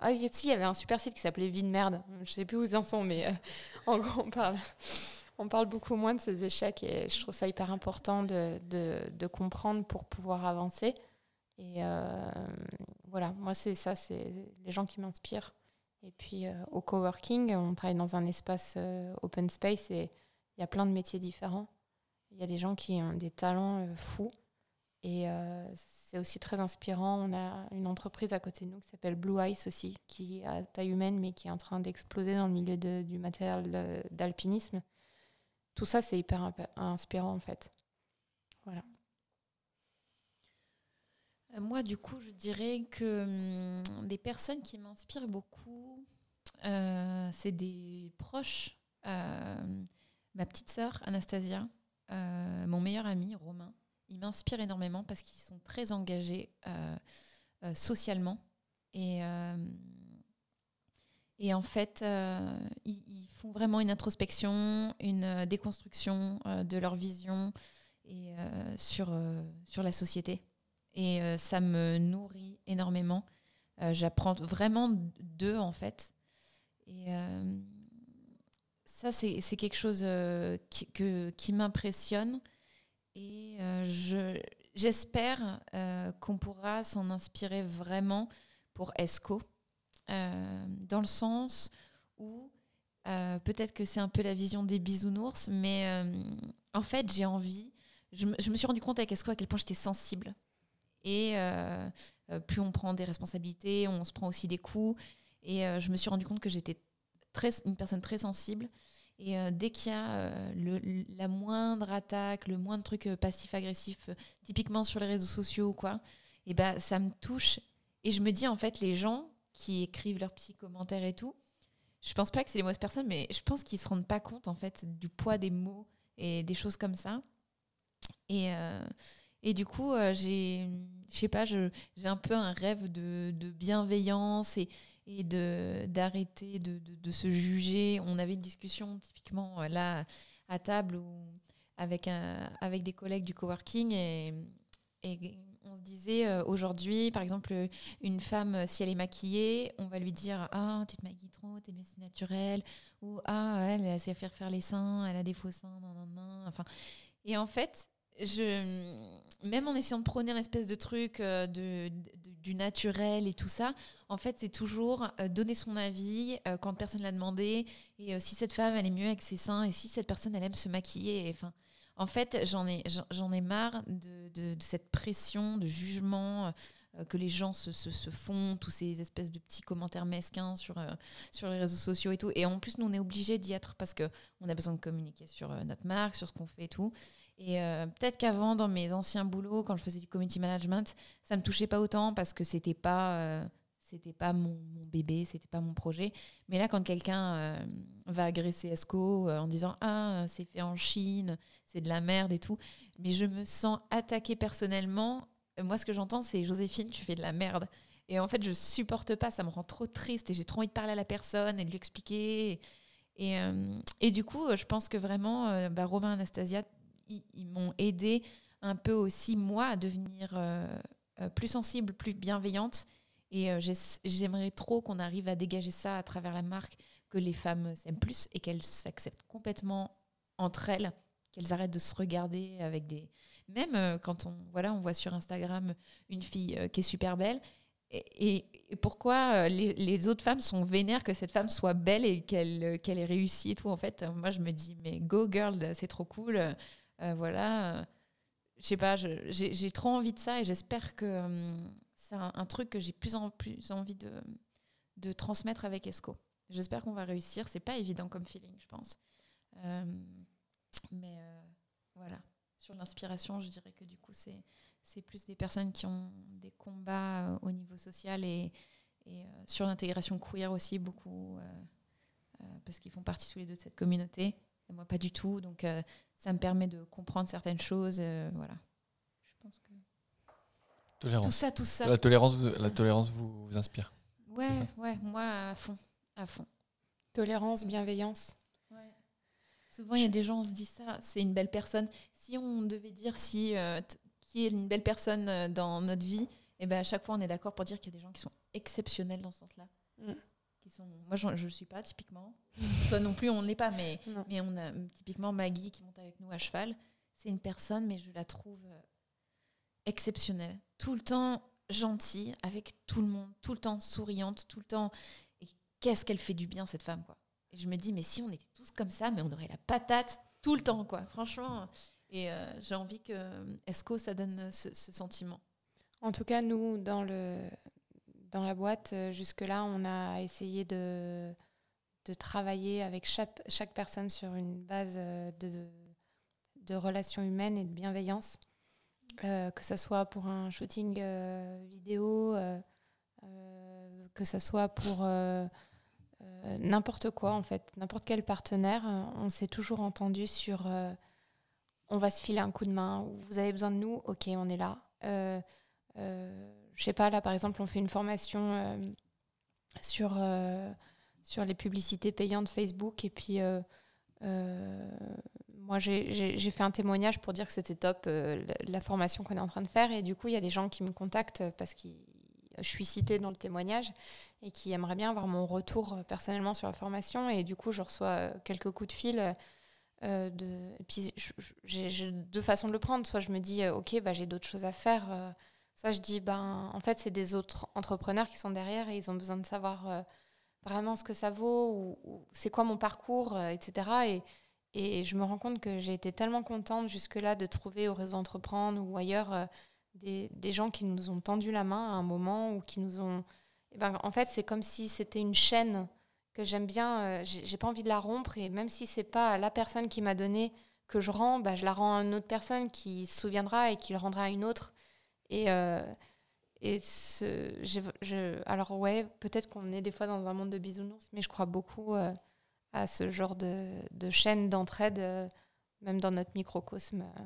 S2: Ah, si, il y avait un super site qui s'appelait Vie de merde. Je sais plus où ils en sont, mais *laughs* en gros, on parle on parle beaucoup moins de ces échecs et je trouve ça hyper important de, de- comprendre pour pouvoir avancer. Et euh, voilà, moi, c'est ça, c'est les gens qui m'inspirent. Et puis, euh, au coworking, on travaille dans un espace euh, open space et il y a plein de métiers différents. Il y a des gens qui ont des talents fous. Et c'est aussi très inspirant. On a une entreprise à côté de nous qui s'appelle Blue Ice aussi, qui est à taille humaine, mais qui est en train d'exploser dans le milieu du matériel d'alpinisme tout ça, c'est hyper inspirant en fait.
S3: Euh, Moi, du coup, je dirais que hum, des personnes qui m'inspirent beaucoup, euh, c'est des proches. Euh, ma petite sœur, Anastasia, mon meilleur ami, Romain, ils m'inspirent énormément parce qu'ils sont très engagés socialement. Et, et en fait, euh, ils, font vraiment une introspection, une euh, déconstruction euh, de leur vision et, sur, sur la société et ça me nourrit énormément. J'apprends vraiment d'eux en fait. Et ça, c'est quelque chose qui, que- qui m'impressionne. Et je- j'espère qu'on pourra s'en inspirer vraiment pour ESCO, dans le sens où euh, peut-être que c'est un peu la vision des bisounours, mais euh, en fait, j'ai envie. Je me, suis rendu compte avec ESCO à quel point j'étais sensible. Et euh, euh, plus on prend des responsabilités, on se prend aussi des coups. Et euh, je me suis rendu compte que j'étais très, une personne très sensible. Et euh, dès qu'il y a euh, la moindre attaque, le moindre truc euh, passif-agressif, euh, typiquement sur les réseaux sociaux ou quoi, et ben ça me touche. Et je me dis, en fait, les gens qui écrivent leurs petits commentaires et tout, je pense pas que c'est les mauvaises personnes, mais je pense qu'ils se rendent pas compte, en fait, du poids des mots et des choses comme ça. Et, euh, et du coup, euh, j'ai, je sais pas, j'ai un peu un rêve de, bienveillance et, et de, d'arrêter de, de, se juger. On avait une discussion typiquement euh, là à table où, avec, un, avec des collègues du coworking et, disait euh, aujourd'hui, par exemple, euh, une femme, euh, si elle est maquillée, on va lui dire Ah, tu te maquilles trop, t'es si naturel. Ou Ah, elle, elle sait faire faire les seins, elle a des faux seins, nan, nan, nan. Enfin, et en fait, je, même en essayant de prôner un espèce de truc de, du naturel et tout ça, en fait, c'est toujours donner son avis quand personne l'a demandé. Et si cette femme, elle est mieux avec ses seins, et si cette personne, elle aime se maquiller. Enfin, en fait, j'en ai, j'en- ai marre de, cette pression, de jugement euh, que les gens se, font, tous ces espèces de petits commentaires mesquins sur, euh, sur les réseaux sociaux et tout. Et en plus, nous, on est obligés d'y être parce qu'on a besoin de communiquer sur euh, notre marque, sur ce qu'on fait et tout. Et peut-être qu'avant, dans mes anciens boulots, quand je faisais du community management, ça me touchait pas autant parce que c'était pas, c'était pas mon, mon bébé, c'était pas mon projet. Mais là, quand quelqu'un euh, va agresser Esco euh, en disant ah c'est fait en Chine, c'est de la merde et tout, mais je me sens attaquée personnellement. Euh, Moi, ce que j'entends, c'est Joséphine, tu fais de la merde. Et en fait, je supporte pas, ça me rend trop triste et j'ai trop envie de parler à la personne et de lui expliquer. Et, et du coup, je pense que vraiment, bah, Romain et Anastasia, ils, ils m'ont aidé un peu aussi, moi, à devenir plus sensible, plus bienveillante. Et euh, j'aimerais trop qu'on arrive à dégager ça à travers la marque, que les femmes s'aiment plus et qu'elles s'acceptent complètement entre elles, qu'elles arrêtent de se regarder avec des. Même euh, quand on, voilà, on voit sur Instagram une fille euh, qui est super belle. Et, pourquoi les, autres femmes sont vénères que cette femme soit belle et qu'elle ait réussi et tout En fait, moi, je me dis, mais go girl, c'est trop cool. Voilà. je sais pas, j'ai trop envie de ça et j'espère que hum, un, truc que j'ai plus en plus envie de, transmettre avec Esco. J'espère qu'on va réussir. C'est pas évident comme feeling, je pense. Euh, mais euh, voilà. Sur l'inspiration, je dirais que du coup, c'est plus des personnes qui ont des combats euh, au niveau social et, sur l'intégration queer aussi, beaucoup, parce qu'ils font partie tous les deux de cette communauté. Moi, pas du tout. Donc, ça me permet de comprendre certaines choses. voilà. Tout
S4: Tolérance.
S3: ça, tout ça.
S4: La tolérance, vous- la tolérance vous, vous inspire.
S3: Ouais, ouais, moi, à fond. À fond.
S2: Tolérance, bienveillance.
S3: Souvent, il y a des gens, on se dit ça, c'est une belle personne. Si on devait dire si euh, qui est une belle personne euh, dans notre vie, et ben à chaque fois, on est d'accord pour dire qu'il y a des gens qui sont exceptionnels dans ce sens-là.
S2: Mm.
S3: Qui sont, moi, je ne suis pas typiquement. *laughs* Toi non plus, on ne l'est pas, mais,
S2: Non.
S3: mais on a typiquement Maggie qui monte avec nous à cheval. C'est une personne, mais je la trouve euh, exceptionnelle. Tout le temps gentille avec tout le monde, tout le temps souriante, tout le temps. Et qu'est-ce qu'elle fait du bien, cette femme, quoi. Et je me dis, mais si on était tous comme ça, mais on aurait la patate tout le temps, quoi. Franchement. Et euh, j'ai envie que Esco, ça donne ce, ce sentiment.
S2: En tout cas, nous, dans, le, dans la boîte, euh, jusque-là, on a essayé de, de travailler avec chaque, chaque personne sur une base euh, de, de relations humaines et de bienveillance. Euh, que ce soit pour un shooting euh, vidéo, euh, que ce soit pour n'importe quoi, en fait, n'importe quel partenaire. on s'est toujours entendu sur on va se filer un coup de main, ou vous avez besoin de nous, ok, on est là. Euh, euh, je sais pas, là par exemple, on fait une formation sur, sur les publicités payantes Facebook et puis moi j'ai- fait un témoignage pour dire que c'était top euh, la, formation qu'on est en train de faire et du coup il y a des gens qui me contactent parce que je suis citée dans le témoignage et qui aimeraient bien avoir mon retour euh, personnellement sur la formation et du coup je reçois euh, quelques coups de fil. de, et puis j'ai deux façons de le prendre. Soit je me dis, ok, bah, j'ai d'autres choses à faire. soit je dis, ben, en fait, c'est des autres entrepreneurs qui sont derrière et ils ont besoin de savoir vraiment ce que ça vaut ou, ou c'est quoi mon parcours, etc. Et, et je me rends compte que j'ai été tellement contente jusque-là de trouver au réseau Entreprendre ou ailleurs euh, des, des gens qui nous ont tendu la main à un moment ou qui nous ont. eh ben, en fait, c'est comme si c'était une chaîne que j'aime bien. euh, j'ai pas envie de la rompre et même si c'est pas la personne qui m'a donné que je rends, bah, je la rends à une autre personne qui se souviendra et qui le rendra à une autre. Et, euh, et ce, alors ouais, peut-être qu'on est des fois dans un monde de bisounours, mais je crois beaucoup euh, à ce genre de, de chaîne d'entraide, euh, même dans notre microcosme, euh,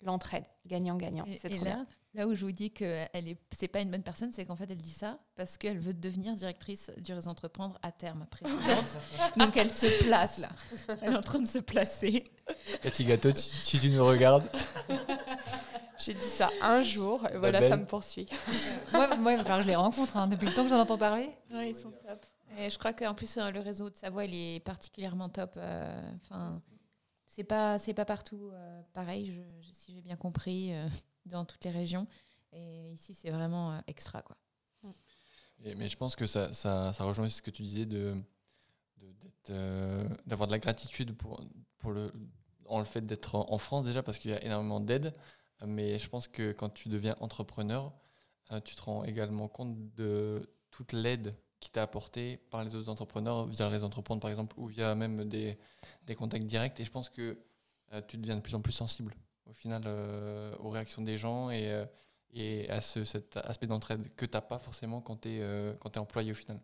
S2: l'entraide, gagnant-gagnant.
S3: Et,
S2: C'est
S3: et
S2: trop
S3: là,
S2: bien.
S3: là où je vous dis que elle est, c'est pas une bonne personne, c'est qu'en fait elle dit ça parce qu'elle veut devenir directrice du réseau entreprendre à terme présidente. *laughs* Donc elle se place là. Elle est en train de se placer.
S4: Cathy Gâteau, si tu nous regardes, *laughs*
S2: J'ai dit ça un jour, et voilà,
S4: belle.
S2: ça me poursuit. *laughs*
S1: moi, je les rencontre hein, depuis le temps que j'en entends parler.
S3: Ouais, ils sont top. Je crois qu'en plus euh, le réseau de Savoie il est particulièrement top. euh, Enfin, c'est pas c'est pas partout euh, pareil, si j'ai bien compris, *laughs* dans toutes les régions. Et ici c'est vraiment extra quoi.
S4: Et- mais je pense que ça, ça, ça rejoint ce que tu disais de d'avoir de la gratitude pour, pour le, en le fait d'être en, France déjà parce qu'il y a énormément d'aide. Mais je pense que quand tu deviens entrepreneur, tu te rends également compte de toute l'aide qui t'a apportée par les autres entrepreneurs via le réseau entreprendre par exemple ou via même des, des contacts directs. Et je pense que euh, tu deviens de plus en plus sensible au final euh, aux réactions des gens et, euh, et à ce, cet aspect d'entraide que tu n'as pas forcément quand tu es, es employé au final.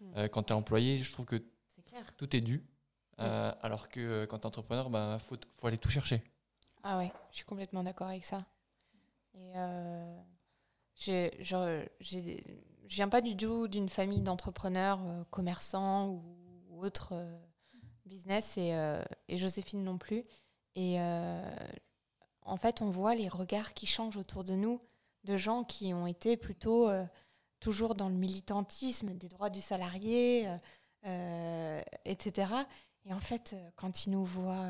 S2: Mm.
S4: Euh, quand tu es employé, je trouve que
S3: clair.
S4: tout est dû. Alors que quand tu es entrepreneur, il bah, faut, faut aller tout chercher.
S2: Ah ouais, je suis complètement d'accord avec ça. Et j'ai- je viens pas du tout d'une famille d'entrepreneurs, euh, commerçants ou, autres euh, business, et, euh, et Joséphine non plus. Et en fait, on voit les regards qui changent autour de nous, de gens qui ont été plutôt toujours dans le militantisme des droits du salarié, etc. Et en fait, quand ils nous voient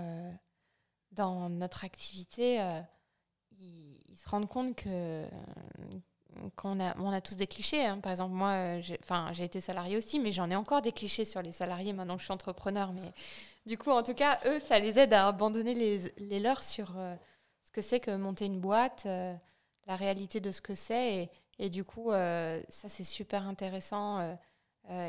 S2: dans notre activité, ils se rendent compte que qu'on a, on a tous des clichés. hein. Par exemple, moi, euh, j'ai été salarié aussi, mais j'en ai encore des clichés sur les salariés maintenant que je suis entrepreneur. Mais du coup, en tout cas, eux, ça les aide à abandonner les, les leurs sur euh, ce que c'est que monter une boîte, euh, la réalité de ce que c'est. Et, du coup, ça, c'est super intéressant.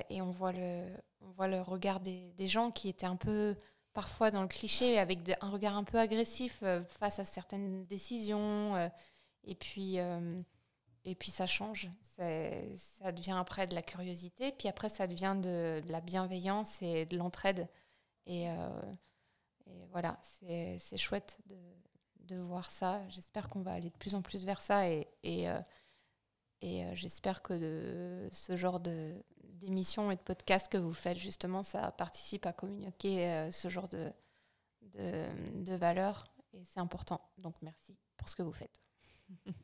S2: et on voit le, on voit le regard des, des gens qui étaient un peu parfois dans le cliché, avec un regard un peu agressif face à certaines décisions. et puis, et puis ça change. Ça devient après de la curiosité, puis après ça devient de, la bienveillance et de l'entraide. Et, euh, voilà, c'est chouette de, voir ça. J'espère qu'on va aller de plus en plus vers ça et, euh, euh, j'espère que ce genre d'émissions et de podcasts que vous faites, justement, ça participe à communiquer ce genre de, de, de valeurs et c'est important. Donc merci pour ce que vous faites. *laughs*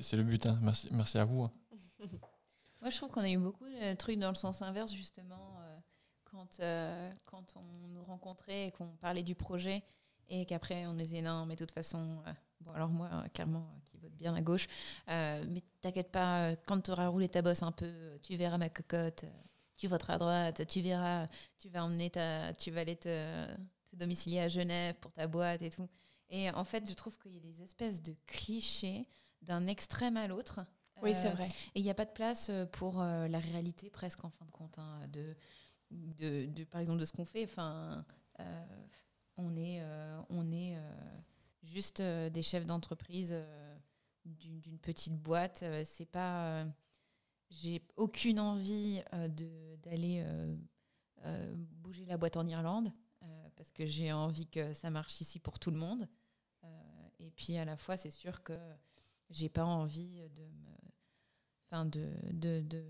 S4: C'est le- but. hein. Merci, merci à vous. hein. *laughs*
S3: Moi, je trouve qu'on a eu beaucoup de trucs dans le sens inverse, justement, euh, quand, euh, quand on nous rencontrait et qu'on parlait du projet, et qu'après on disait non, mais de toute façon, euh, bon, alors moi, clairement, qui vote bien à gauche, mais t'inquiète pas, quand tu auras roulé ta bosse un peu, tu verras ma cocotte, tu voteras à droite, tu verras, tu vas emmener ta, tu vas aller te domicilier à Genève pour ta boîte et tout. Et en fait, je trouve qu'il y a des espèces de clichés d'un extrême à l'autre.
S2: Oui, c'est
S3: Euh,
S2: vrai.
S3: et il n'y a pas de place euh, pour euh, la réalité, presque en fin de compte, hein, de, de, de- par exemple, de ce qu'on fait. Enfin, on est, on est juste des chefs d'entreprise d'une petite boîte. C'est pas. J'ai aucune envie d'aller euh, bouger la boîte en Irlande euh, parce que j'ai envie que ça marche ici pour tout le monde. Euh, et puis à la fois, c'est sûr que j'ai pas envie de me de, de, de,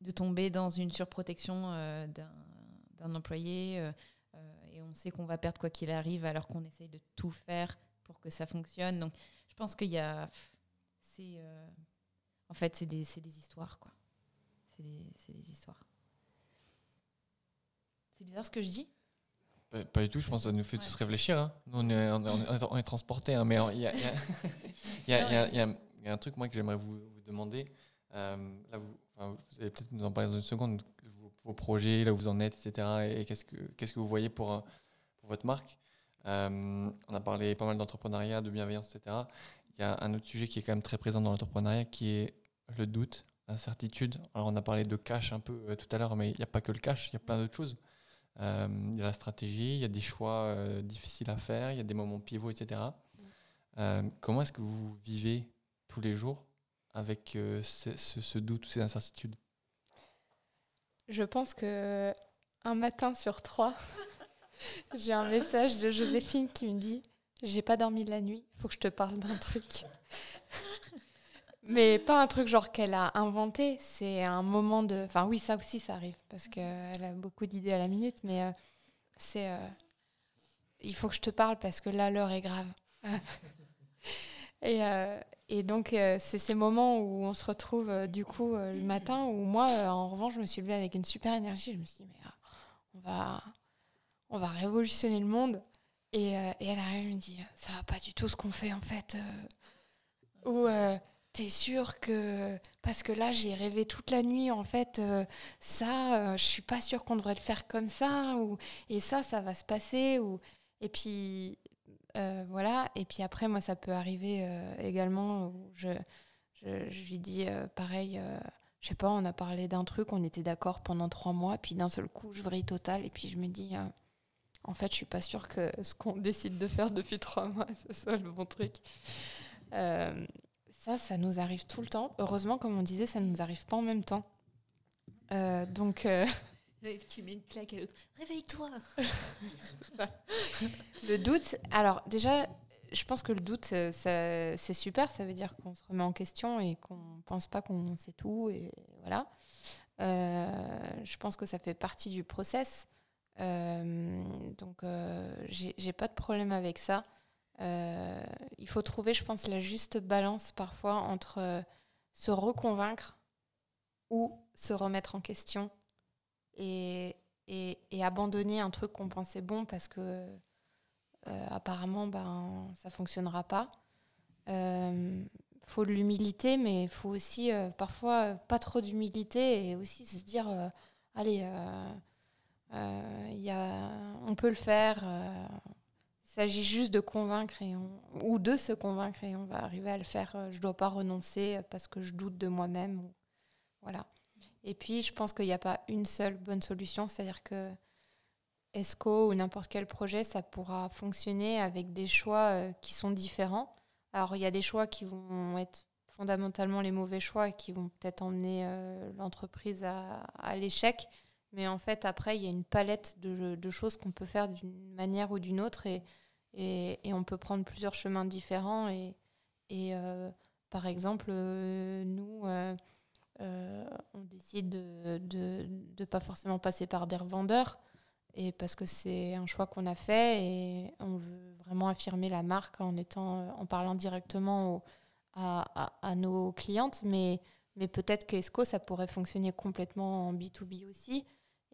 S3: de tomber dans une surprotection euh, d'un employé euh, euh, et on sait qu'on va perdre quoi qu'il arrive alors qu'on essaye de tout faire pour que ça fonctionne. Donc je pense qu'il y a... c'est en fait, c'est des, des histoires, quoi. C'est des histoires. C'est bizarre ce que je dis
S4: Pas, pas du tout, je pense que ça nous fait
S3: Ouais.
S4: tous réfléchir. hein. Nous, on est, on est, on est- on est transportés, hein, mais il y a, y *laughs* y y un truc moi, que j'aimerais vous, vous demander. Euh, là, vous, enfin, vous allez peut-être nous en parler dans une seconde, vos, vos projets, là où vous en êtes, etc. Et qu'est-ce que, qu'est-ce que vous voyez pour, pour votre marque Euh, On a parlé pas mal d'entrepreneuriat, de bienveillance, etc. Il y a un autre sujet qui est quand même très présent dans l'entrepreneuriat qui est le doute, l'incertitude. Alors, on a parlé de cash un peu euh, tout à l'heure, mais il n'y a pas que le cash, il y a plein d'autres choses. Euh, il y a la stratégie, il y a des choix euh, difficiles à faire, il y a des moments pivots, etc. Euh, comment est-ce que vous vivez tous les jours avec ce, ce- ce doute, ces incertitudes?
S2: Je pense que un matin sur trois, *laughs* j'ai un message de Joséphine qui me dit J'ai pas dormi de la nuit, il faut que je te parle d'un truc. Mais pas un truc genre qu'elle a inventé, c'est un moment de. Enfin, oui, ça aussi, ça arrive parce qu'elle a beaucoup d'idées à la minute, mais euh, c'est. euh, il faut que je te parle parce que là, l'heure est grave. *laughs* et, euh, et donc, c'est ces moments où on se retrouve du coup le matin où moi, en revanche, je me suis levée avec une super énergie. Je me suis dit, mais ah, on, va, on va révolutionner le monde. Et, et elle arrive et me dit, ça va pas du tout ce qu'on fait en fait. ou t'es sûr que. Parce que là, j'ai rêvé toute la nuit en fait, euh, ça, euh, je suis pas sûre qu'on devrait le faire comme ça. Ou, et ça, ça va se passer. Ou, et puis, euh, voilà. Et puis après, moi, ça peut arriver également où je, je, lui dis pareil. je sais pas, on a parlé d'un truc, on était d'accord pendant trois mois, puis d'un seul coup, je vrille total, et puis je me dis, en fait, je suis pas sûre que ce qu'on décide de faire depuis trois mois, *laughs* ce soit le bon truc. Ça, ça nous arrive tout le temps. Heureusement, comme on disait, ça ne nous arrive pas en même temps. Euh, donc, euh, *laughs*
S3: Tu mets une claque à l'autre. Réveille-toi *laughs*
S2: Le doute, alors déjà, je pense que le doute, euh, ça- c'est super, ça veut dire qu'on se remet en question et qu'on pense pas qu'on sait tout, et voilà. Euh, je pense que ça fait partie du process, Euh, donc j'ai pas de problème avec ça. Euh, il faut trouver, je pense, la juste balance parfois entre euh, se reconvaincre ou se remettre en question et, et, abandonner un truc qu'on pensait bon parce que euh, apparemment ben, ça fonctionnera pas. Euh, faut de l'humilité, mais il faut aussi parfois pas trop d'humilité et aussi se dire allez, il y a, on peut le faire. Euh, il s'agit juste de convaincre et ou de se convaincre et on va arriver à le faire. Euh, Je ne dois pas renoncer parce que je doute de moi-même. Voilà. Et puis, je pense qu'il n'y a pas une seule bonne solution. C'est-à-dire que ESCO ou n'importe quel projet, ça pourra fonctionner avec des choix euh, qui sont différents. Alors, il y a des choix qui vont être fondamentalement les mauvais choix et qui vont peut-être emmener euh, l'entreprise à, à l'échec. Mais en fait, après, il y a une palette de, de choses qu'on peut faire d'une manière ou d'une autre et, et, on peut prendre plusieurs chemins différents. Et, euh, par exemple, euh, nous, euh, on décide de ne pas forcément passer par des revendeurs et parce que c'est un choix qu'on a fait et on veut vraiment affirmer la marque en, étant, en parlant directement à nos clientes. Mais, mais peut-être que Esco, ça pourrait fonctionner complètement en B2B aussi.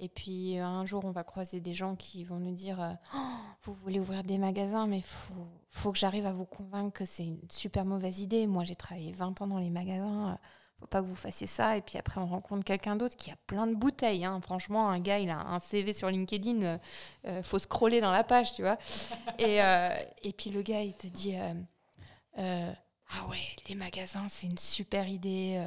S2: Et puis euh, un jour, on va croiser des gens qui vont nous dire euh, Oh, Vous voulez ouvrir des magasins, mais il faut, faut que j'arrive à vous convaincre que c'est une super mauvaise idée. Moi, j'ai travaillé 20 ans dans les magasins. euh, faut pas que vous fassiez ça. Et puis après, on rencontre quelqu'un d'autre qui a plein de bouteilles. hein. Franchement, un gars, il a un CV sur LinkedIn. euh, faut scroller dans la page, tu vois. *laughs* et, euh, et puis le gars, il te dit euh, Ah ouais, les magasins, c'est une super idée.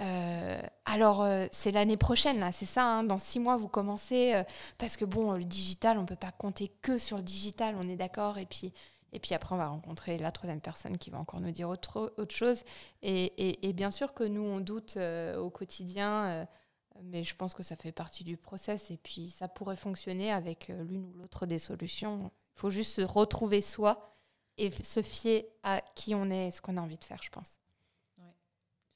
S2: Euh, alors, euh, c'est l'année prochaine, là, c'est ça. hein, dans six mois, vous commencez. euh, parce que bon, le digital, on peut pas compter que sur le digital, on est d'accord. Et puis, et puis après, on va rencontrer la troisième personne qui va encore nous dire autre, autre chose. Et, et- et bien sûr que nous, on doute au quotidien, mais je pense que ça fait partie du process. Et puis, ça pourrait fonctionner avec l'une ou l'autre des solutions. Il faut juste se retrouver soi et se fier à qui on est et ce qu'on a envie de faire, je pense.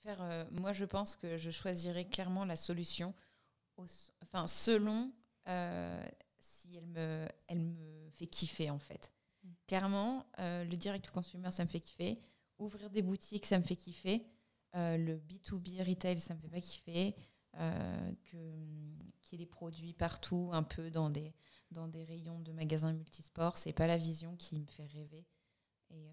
S3: Faire, euh, moi, je pense que je choisirais clairement la solution au- enfin, selon euh, si elle me, elle me fait kiffer, en fait.
S2: Mm.
S3: Clairement, euh, le direct to consumer, ça me fait kiffer. Ouvrir des boutiques, ça me fait kiffer. Le B2B retail, ça me fait pas kiffer. Que, qu'il y ait des produits partout, un peu dans des, dans des rayons de magasins multisports, c'est pas la vision qui me fait rêver. Et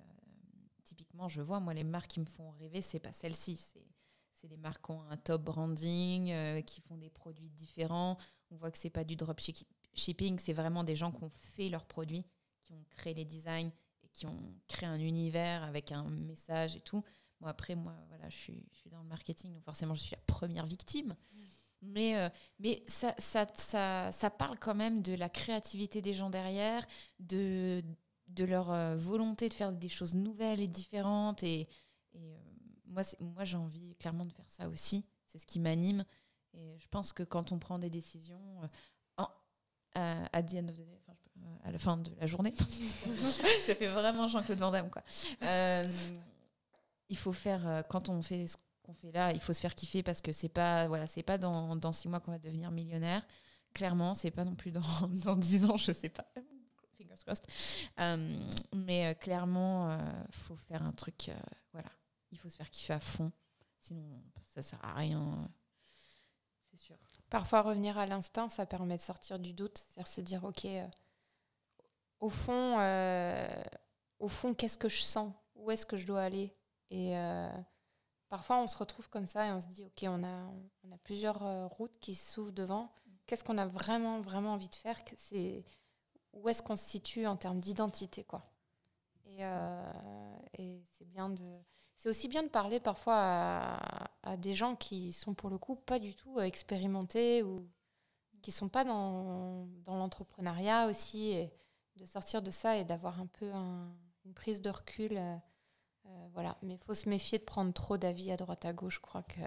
S3: typiquement, je vois, moi, les marques qui me font rêver, c'est pas celles-ci. C'est, c'est des marques qui ont un top branding, euh, qui font des produits différents. On voit que c'est pas du dropshipping, c'est vraiment des gens qui ont fait leurs produits, qui ont créé les designs et qui ont créé un univers avec un message et tout. Bon, après, moi, voilà, je suis, je suis dans le marketing, donc forcément, je suis la première victime. Mais, euh, mais ça, ça, ça, ça parle quand même de la créativité des gens derrière, de, de leur euh, volonté de faire des choses nouvelles et différentes. Et, euh, moi, moi, j'ai envie clairement de faire ça aussi. C'est ce qui m'anime. Et je pense que quand on prend des décisions, à, à euh, à la fin de la journée, *laughs* ça fait vraiment Jean-Claude Van Damme, quoi. Il faut faire, quand on fait ce qu'on fait là, il faut se faire kiffer parce que c'est pas, voilà, pas dans, dans six mois qu'on va devenir millionnaire. Clairement, c'est pas non plus dans, *laughs* dans dix ans, je sais pas. Euh, mais euh, clairement, il faut faire un truc, euh, voilà. Il faut se faire kiffer à fond. Sinon, ça sert à rien. C'est sûr.
S2: Parfois, revenir à l'instinct, ça permet de sortir du doute, c'est-à-dire se dire, ok, euh, au fond, euh, au fond, qu'est-ce que je sens? Où est-ce que je dois aller? Et euh, parfois, on se retrouve comme ça et on se dit, ok, on a, on a plusieurs euh, routes qui s'ouvrent devant. Qu'est-ce qu'on a vraiment, vraiment envie de faire? C'est où est-ce qu'on se situe en termes d'identité, quoi. Et, euh, et c'est bien de c'est aussi bien de parler parfois à, à des gens qui sont pour le coup pas du tout expérimentés ou qui sont pas dans, dans l'entrepreneuriat aussi, et de sortir de ça et d'avoir un peu un- une prise de recul. euh, euh, voilà. Mais il faut se méfier de prendre trop d'avis à droite à gauche. Je crois que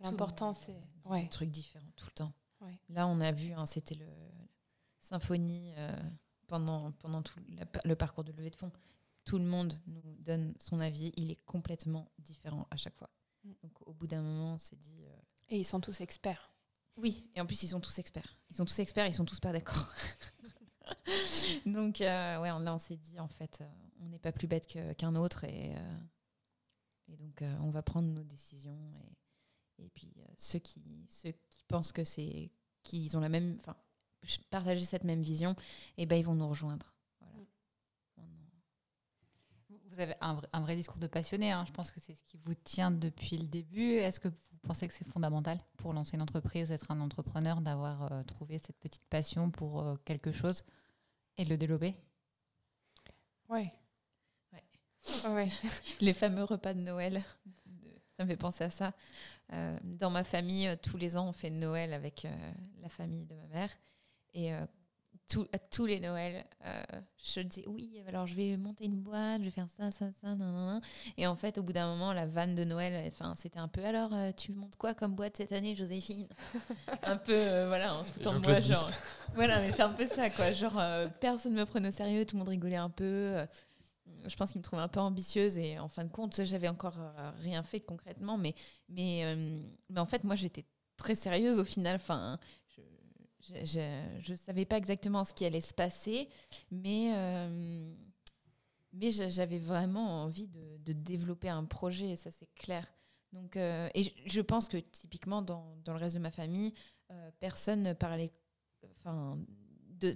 S2: l'important c'est. Ouais.
S3: trucs différents tout le temps.
S2: Ouais.
S3: Là, on a vu, hein, c'était le symphonie euh, pendant, pendant tout la- le parcours de levée de fonds. Tout le monde nous donne son avis. Il est complètement différent à chaque fois.
S2: Mm.
S3: Donc, au bout d'un moment, on s'est dit. euh,
S2: Et ils sont tous experts.
S3: Oui, et en plus, ils sont tous experts. Ils sont tous experts, ils sont tous pas d'accord. *laughs* Donc, euh, ouais, on- là, on s'est dit, en fait, on n'est pas plus bête qu'un autre. Et, et donc, on va prendre nos décisions. Et, et puis, ceux, qui, ceux qui pensent que c'est qui ont la même, enfin, partager cette même vision, et ben ils vont nous rejoindre. Voilà.
S1: Vous avez un vrai, un vrai discours de passionné. hein. Je pense que c'est ce qui vous tient depuis le début. Est-ce que vous pensez que c'est fondamental pour lancer une entreprise, d'être un entrepreneur, d'avoir euh, trouvé cette petite passion pour euh, quelque chose et de le développer?
S2: Ouais.
S3: Ouais.
S2: Ouais. *laughs*
S3: Les fameux repas de Noël, ça me fait penser à ça. Euh, dans ma famille, tous les ans, on fait Noël avec euh, la famille de ma mère. Et euh, tout- à tous les Noëls, euh, je disais oui, alors je vais monter une boîte, je vais faire ça, ça, ça, nan, nan, nan. Et en fait, au bout d'un moment, la vanne de Noël, enfin, c'était un peu alors, euh, tu montes quoi comme boîte cette année, Joséphine? *laughs* Un peu, euh, voilà, en se foutant de moi, genre. Voilà, mais c'est un peu ça, quoi. Genre, euh, personne ne me prenait au sérieux, tout le monde rigolait un peu. euh, je pense qu'il me trouvait un peu ambitieuse et en fin de compte, j'avais encore rien fait concrètement, mais, mais, euh, mais en fait, moi, j'étais très sérieuse au final. Enfin, je ne savais pas exactement ce qui allait se passer, mais, euh, mais j'a- j'avais vraiment envie de, développer un projet, et ça c'est clair. Donc, euh, et je- pense que typiquement dans, dans le reste de ma famille, euh, personne ne parlait, enfin, de,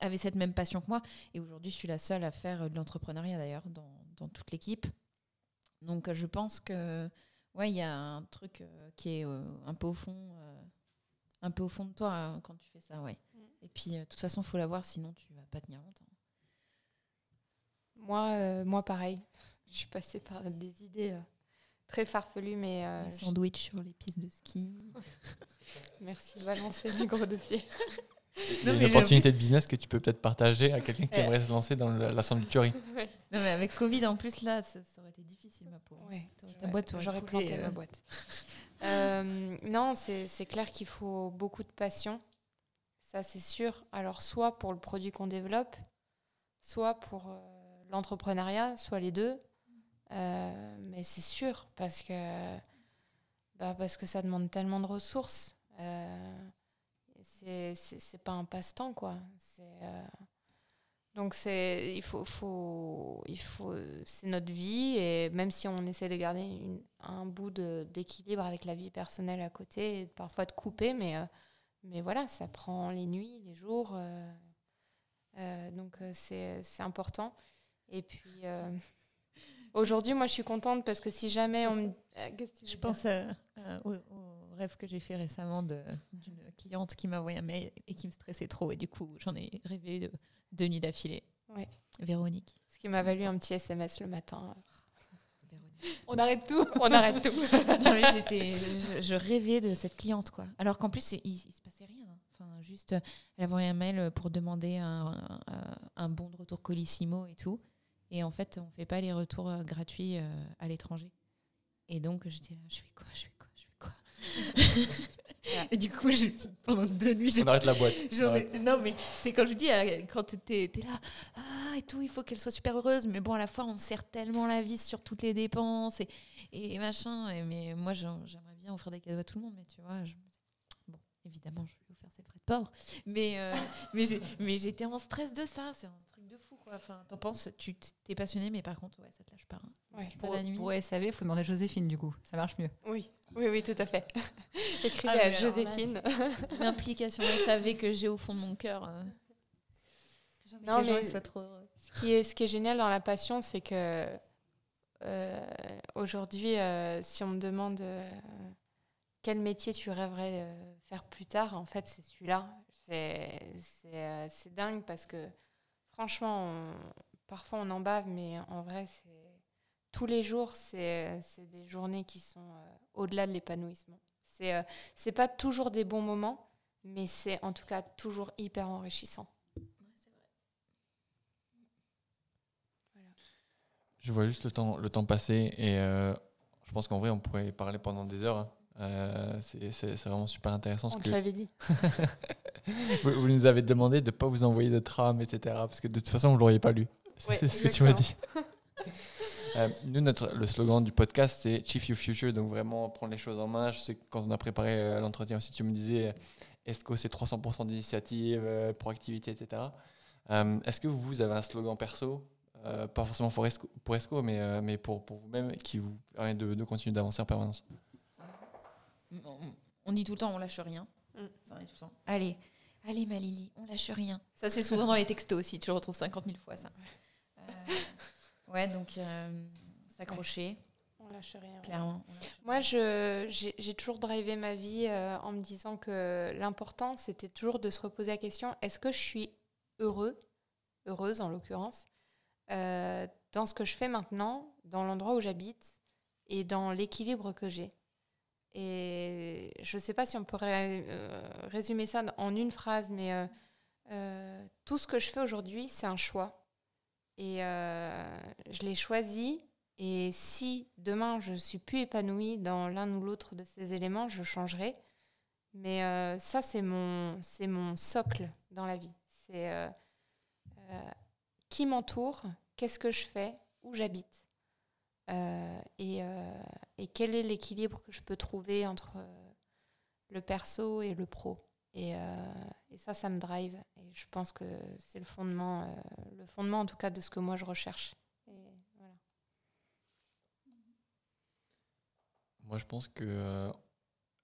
S3: avait cette même passion que moi. Et aujourd'hui, je suis la seule à faire de l'entrepreneuriat d'ailleurs dans, dans toute l'équipe. Donc, je pense que ouais, il y a un truc qui est un peu au fond, un peu au fond de toi hein, quand tu fais ça, ouais. Et puis, euh, de toute façon, faut l'avoir, sinon tu vas pas tenir longtemps.
S2: Moi, euh, moi, pareil. *laughs* Je suis passée par des idées euh, très farfelues, mais euh,
S3: Les
S2: je-
S3: sandwichs sur les pistes de ski. *laughs*
S2: merci de balancer les gros dossiers. *laughs*
S4: Il y a une opportunité de business que tu peux peut-être partager à quelqu'un qui
S3: Ouais.
S4: aimerait se lancer dans la, la sandwicherie.
S3: Non, mais avec Covid en plus, là, ça, ça aurait été difficile, ma pauvre.
S2: Ouais,
S3: Ta
S2: j'aurais-
S3: boîte
S2: J'aurais planté
S3: euh.
S2: ma boîte. Euh, non, c'est clair qu'il faut beaucoup de passion. Ça, c'est sûr. Alors, soit pour le produit qu'on développe, soit pour euh, l'entrepreneuriat, soit les deux. Euh, mais c'est sûr, parce que, bah, parce que ça demande tellement de ressources. C'est pas un passe-temps, quoi. Donc c'est il faut faut il faut c'est notre vie et même si on essaie de garder une- un bout d'équilibre avec la vie personnelle à côté et parfois de couper mais euh, mais voilà ça prend les nuits les jours euh, euh, donc c'est important. Et puis aujourd'hui moi je suis contente parce que si jamais on me
S3: Je pense au rêve que j'ai fait récemment de- d'une cliente qui m'a envoyé un mail et qui me stressait trop. Et du coup, j'en ai rêvé de, deux nuits d'affilée.
S2: Ouais.
S3: Véronique.
S2: ce qui m'a valu un petit SMS le matin *laughs*
S3: Véronique.
S1: On arrête tout *laughs*
S2: on arrête tout *laughs*
S3: Non, je, je rêvais de cette cliente, quoi. Alors qu'en plus, il, il se passait rien. Enfin, juste, elle avait envoyé un mail pour demander un, un, un bon de retour Colissimo et tout. Et en fait, on fait pas les retours euh, gratuits euh, à l'étranger. Et donc, j'étais là, je fais quoi, je fais quoi, je fais quoi Et du coup, je- pendant deux nuits, j'ai
S4: On arrête la boîte.
S3: J'en ai-. Non, mais c'est quand je dis, euh, quand t'es es là, ah, et tout, il faut qu'elle soit super heureuse, mais bon, à la fois, on serre tellement la vis sur toutes les dépenses et, et machin. Et, mais moi, j'en- j'aimerais bien offrir des cadeaux à tout le monde, mais tu vois, je bon, évidemment, je vais lui faire ses frais de port. Mais, euh, mais j'ai- mais j'étais en stress de ça, c'est un truc de fou, quoi. Enfin, t'en penses, tu t'es passionné, mais par contre, ouais, ça te lâche pas. hein.
S2: Ouais,
S3: Lâche pas
S1: Pour,
S3: la nuit.
S1: pour SAV, il faut demander à Joséphine, du coup. Ça marche mieux.
S2: oui oui oui tout à fait *laughs* écrivez
S3: Ah,
S2: à Joséphine
S3: L'implication SAV que j'ai au fond de mon cœur. euh,
S2: Non, mais-
S3: trop.
S2: Ce qui est, ce qui est génial dans la passion, c'est que euh, aujourd'hui, euh, si on me demande euh, quel métier tu rêverais euh, faire plus tard, en fait, c'est celui-là. C'est c'est, euh, c'est dingue parce que franchement, parfois on en bave, mais en vrai, tous les jours, c'est des journées qui sont euh, au-delà de l'épanouissement. C'est euh, pas toujours des bons moments, mais c'est en tout cas toujours hyper enrichissant.
S4: Je vois juste le temps, le temps passer et euh, je pense qu'en vrai, on pourrait parler pendant des heures. hein. Euh, c'est vraiment super intéressant. ce
S2: On
S4: que
S2: te l'avait dit. *laughs*
S4: vous, vous nous avez demandé de ne pas vous envoyer de trame, etc. Parce que de toute façon, vous ne l'auriez pas lu. C'est
S2: Ouais,
S4: ce que tu m'as dit. *laughs* Euh, nous, notre, le slogan du podcast, c'est Chief Your Future. Donc, vraiment prendre les choses en main. Je sais que quand on a préparé euh, l'entretien aussi, tu me disais euh, ESCO, c'est 300% d'initiative, euh, proactivité, etc. Est-ce que vous avez un slogan perso Pas forcément pour ESCO, pour ESCO, mais, mais pour, pour vous-même qui vous permet de, de continuer d'avancer en permanence?
S3: On, on dit tout le temps on lâche rien.
S2: Mm.
S3: Ça, et tout le temps. Allez, allez ma Lily, on lâche rien. Ça c'est souvent dans les textos aussi, tu le retrouves 50 000 fois ça. Euh, ouais, donc euh, s'accrocher,
S2: On lâche rien.
S3: clairement. lâche
S2: Moi, je- j'ai j'ai toujours drivé ma vie euh, en me disant que l'important, c'était toujours de se reposer la question est-ce que je suis heureux, heureuse en l'occurrence, euh, dans ce que je fais maintenant, dans l'endroit où j'habite et dans l'équilibre que j'ai? Et je ne sais pas si on pourrait euh, résumer ça en une phrase, mais euh, euh, tout ce que je fais aujourd'hui, c'est un choix. Et je l'ai choisi et si demain je suis plus épanouie dans l'un ou l'autre de ces éléments, je changerai. Mais ça, c'est mon, c'est mon socle dans la vie. C'est qui m'entoure, qu'est-ce que je fais, où j'habite, et, euh, et quel est l'équilibre que je peux trouver entre euh, le perso et le pro? Et, euh, ça, ça me drive. Et je pense que c'est le fondement, euh, le fondement en tout cas de ce que moi je recherche.
S4: Moi, je pense que euh,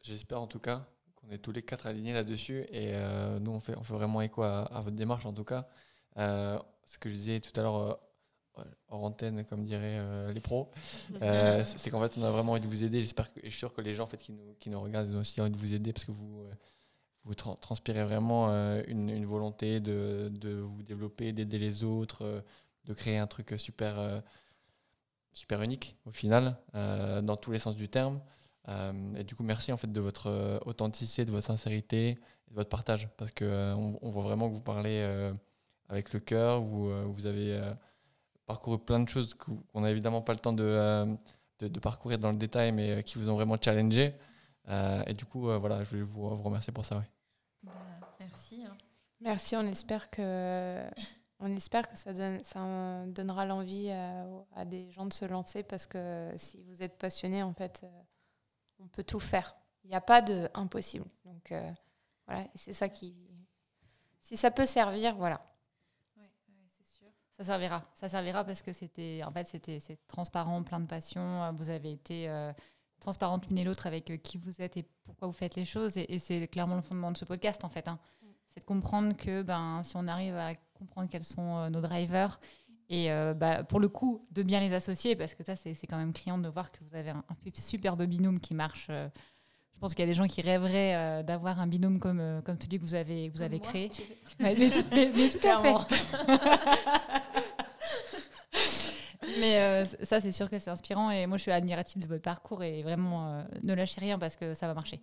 S4: j'espère en tout cas qu'on est tous les quatre alignés là-dessus. Et euh, nous, on fait, on fait vraiment écho à, votre démarche en tout cas. Euh, ce que je disais tout à l'heure euh, hors antenne, comme diraient euh, les pros, *laughs* euh, c'est qu'en fait, on a vraiment envie de vous aider. J'espère que, je suis sûr que les gens en fait, qui, nous, qui nous regardent ils ont aussi envie de vous aider parce que vous, euh, vous tra- transpirez vraiment une, une volonté de, de vous développer, d'aider les autres, de créer un truc super. super unique au final, dans tous les sens du terme. Et du coup, merci en fait de votre authenticité, de votre sincérité, et de votre partage, parce euh, on, voit vraiment que vous parlez avec le cœur. Vous, vous avez parcouru plein de choses qu'on n'a évidemment pas le temps de, euh, de, de parcourir dans le détail, mais euh, qui vous ont vraiment challengé. Euh, et du coup, voilà, je voulais vous, vous remercier pour ça. ouais.
S3: Bah, merci. hein.
S2: Merci, on espère que, on espère que ça, donne, ça donnera l'envie à, à des gens de se lancer parce que si vous êtes passionné, en fait, on peut tout faire. Il n'y a pas de impossible. Donc euh, voilà, c'est ça qui. Si ça peut servir, voilà.
S3: Ouais, ouais, c'est sûr.
S1: Ça servira. Ça servira parce que c'était, en fait, c'était, c'est transparent, plein de passion. Vous avez été euh, transparente l'une et l'autre avec euh, qui vous êtes et pourquoi vous faites les choses. Et, et c'est clairement le fondement de ce podcast, en fait. hein. C'est de comprendre que, ben, si on arrive à comprendre quels sont euh, nos drivers et, euh, bah, pour le coup, de bien les associer, parce que ça, c'est, c'est quand même criant de voir que vous avez un, un superbe binôme qui marche. Je pense qu'il y a des gens qui rêveraient euh, d'avoir un binôme comme, euh, comme celui que vous avez, que vous avez
S3: Moi,
S1: créé.
S3: tu veux- *laughs*
S1: Ouais, mais, tout, mais- mais tout à fait. *laughs* mais euh, ça, c'est sûr que c'est inspirant et moi, je suis admirative de votre parcours et vraiment, euh, ne lâchez rien parce que ça va marcher.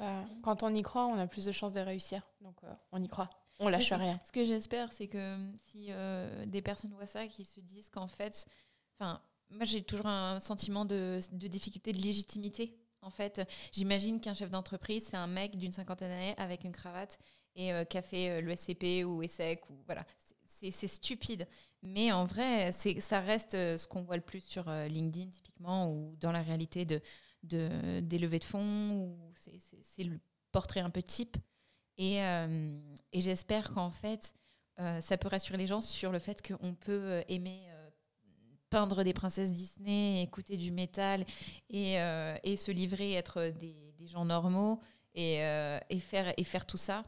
S2: Bah, quand on y croit, on a plus de chances de réussir. Donc euh, on y croit. On lâche rien.
S3: Ce que j'espère, c'est que si euh, des personnes voient ça, qui se disent qu'en fait, enfin, moi j'ai toujours un sentiment de, de difficulté de légitimité. En fait, j'imagine qu'un chef d'entreprise, c'est un mec d'une cinquantaine d'années avec une cravate et euh, qui a fait euh, le SCP ou ESSEC ou voilà. C'est- stupide. Mais en vrai, ça reste euh, ce qu'on voit le plus sur LinkedIn typiquement ou dans la réalité de, de des levées de fonds c'est- le portrait un peu type. Et, j'espère qu'en fait, ça peut rassurer les gens sur le fait qu'on peut aimer peindre des princesses Disney, écouter du métal et, euh, et se livrer, être des, des gens normaux et, euh, et, faire, et faire tout ça.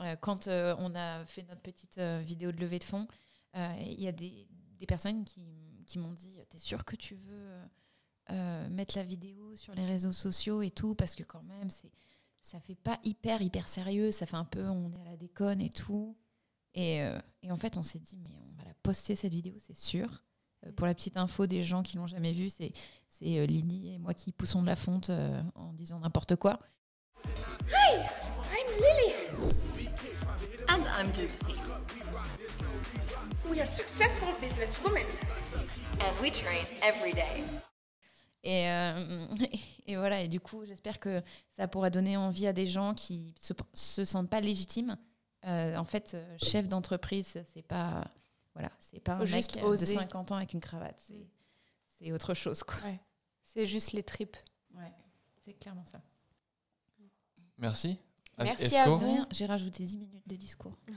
S3: Euh, quand on a fait notre petite vidéo de levée de fonds, il y a des, des personnes qui, qui m'ont dit T'es sûr que tu veux mettre la vidéo sur les réseaux sociaux et tout Parce que, quand même, c'est ça fait pas hyper hyper sérieux, ça fait un peu on est à la déconne et tout. Et, et en fait, on s'est dit mais on va la poster cette vidéo, c'est sûr. Euh, pour la petite info des gens qui l'ont jamais vue, c'est euh, Lily et moi qui poussons de la fonte euh, en disant n'importe quoi.
S8: I'm Lillian. And I'm Josephine. We are successful businesswomen.
S9: and we train every day.
S3: Et, euh, *laughs* et voilà, et du coup, j'espère que ça pourra donner envie à des gens qui se, se sentent pas légitimes. Euh, en fait, chef d'entreprise, c'est pas voilà, c'est pas un mec
S2: juste
S3: euh, de
S2: oser.
S3: 50 ans avec une cravate, c'est c'est autre chose quoi.
S2: C'est juste les tripes.
S3: Ouais, c'est clairement ça.
S4: Merci.
S2: Merci
S4: Esco.
S2: à vous.
S3: J'ai rajouté 10 minutes de discours. *laughs*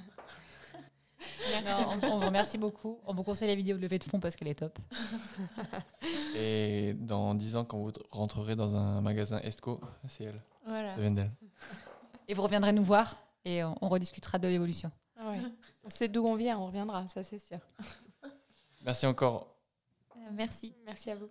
S1: Non, on, on vous remercie beaucoup. On vous conseille la vidéo de levée de fonds parce qu'elle est top. *laughs*
S4: Et dans 10 ans, quand vous rentrerez dans un magasin Estco, c'est elle.
S3: Voilà.
S4: Ça vient d'elle.
S1: Et vous reviendrez nous voir et on, on rediscutera de l'évolution.
S2: Ah ouais. On sait d'où on vient, on reviendra, ça c'est sûr.
S4: Merci encore.
S3: Euh, merci.
S2: Merci à vous.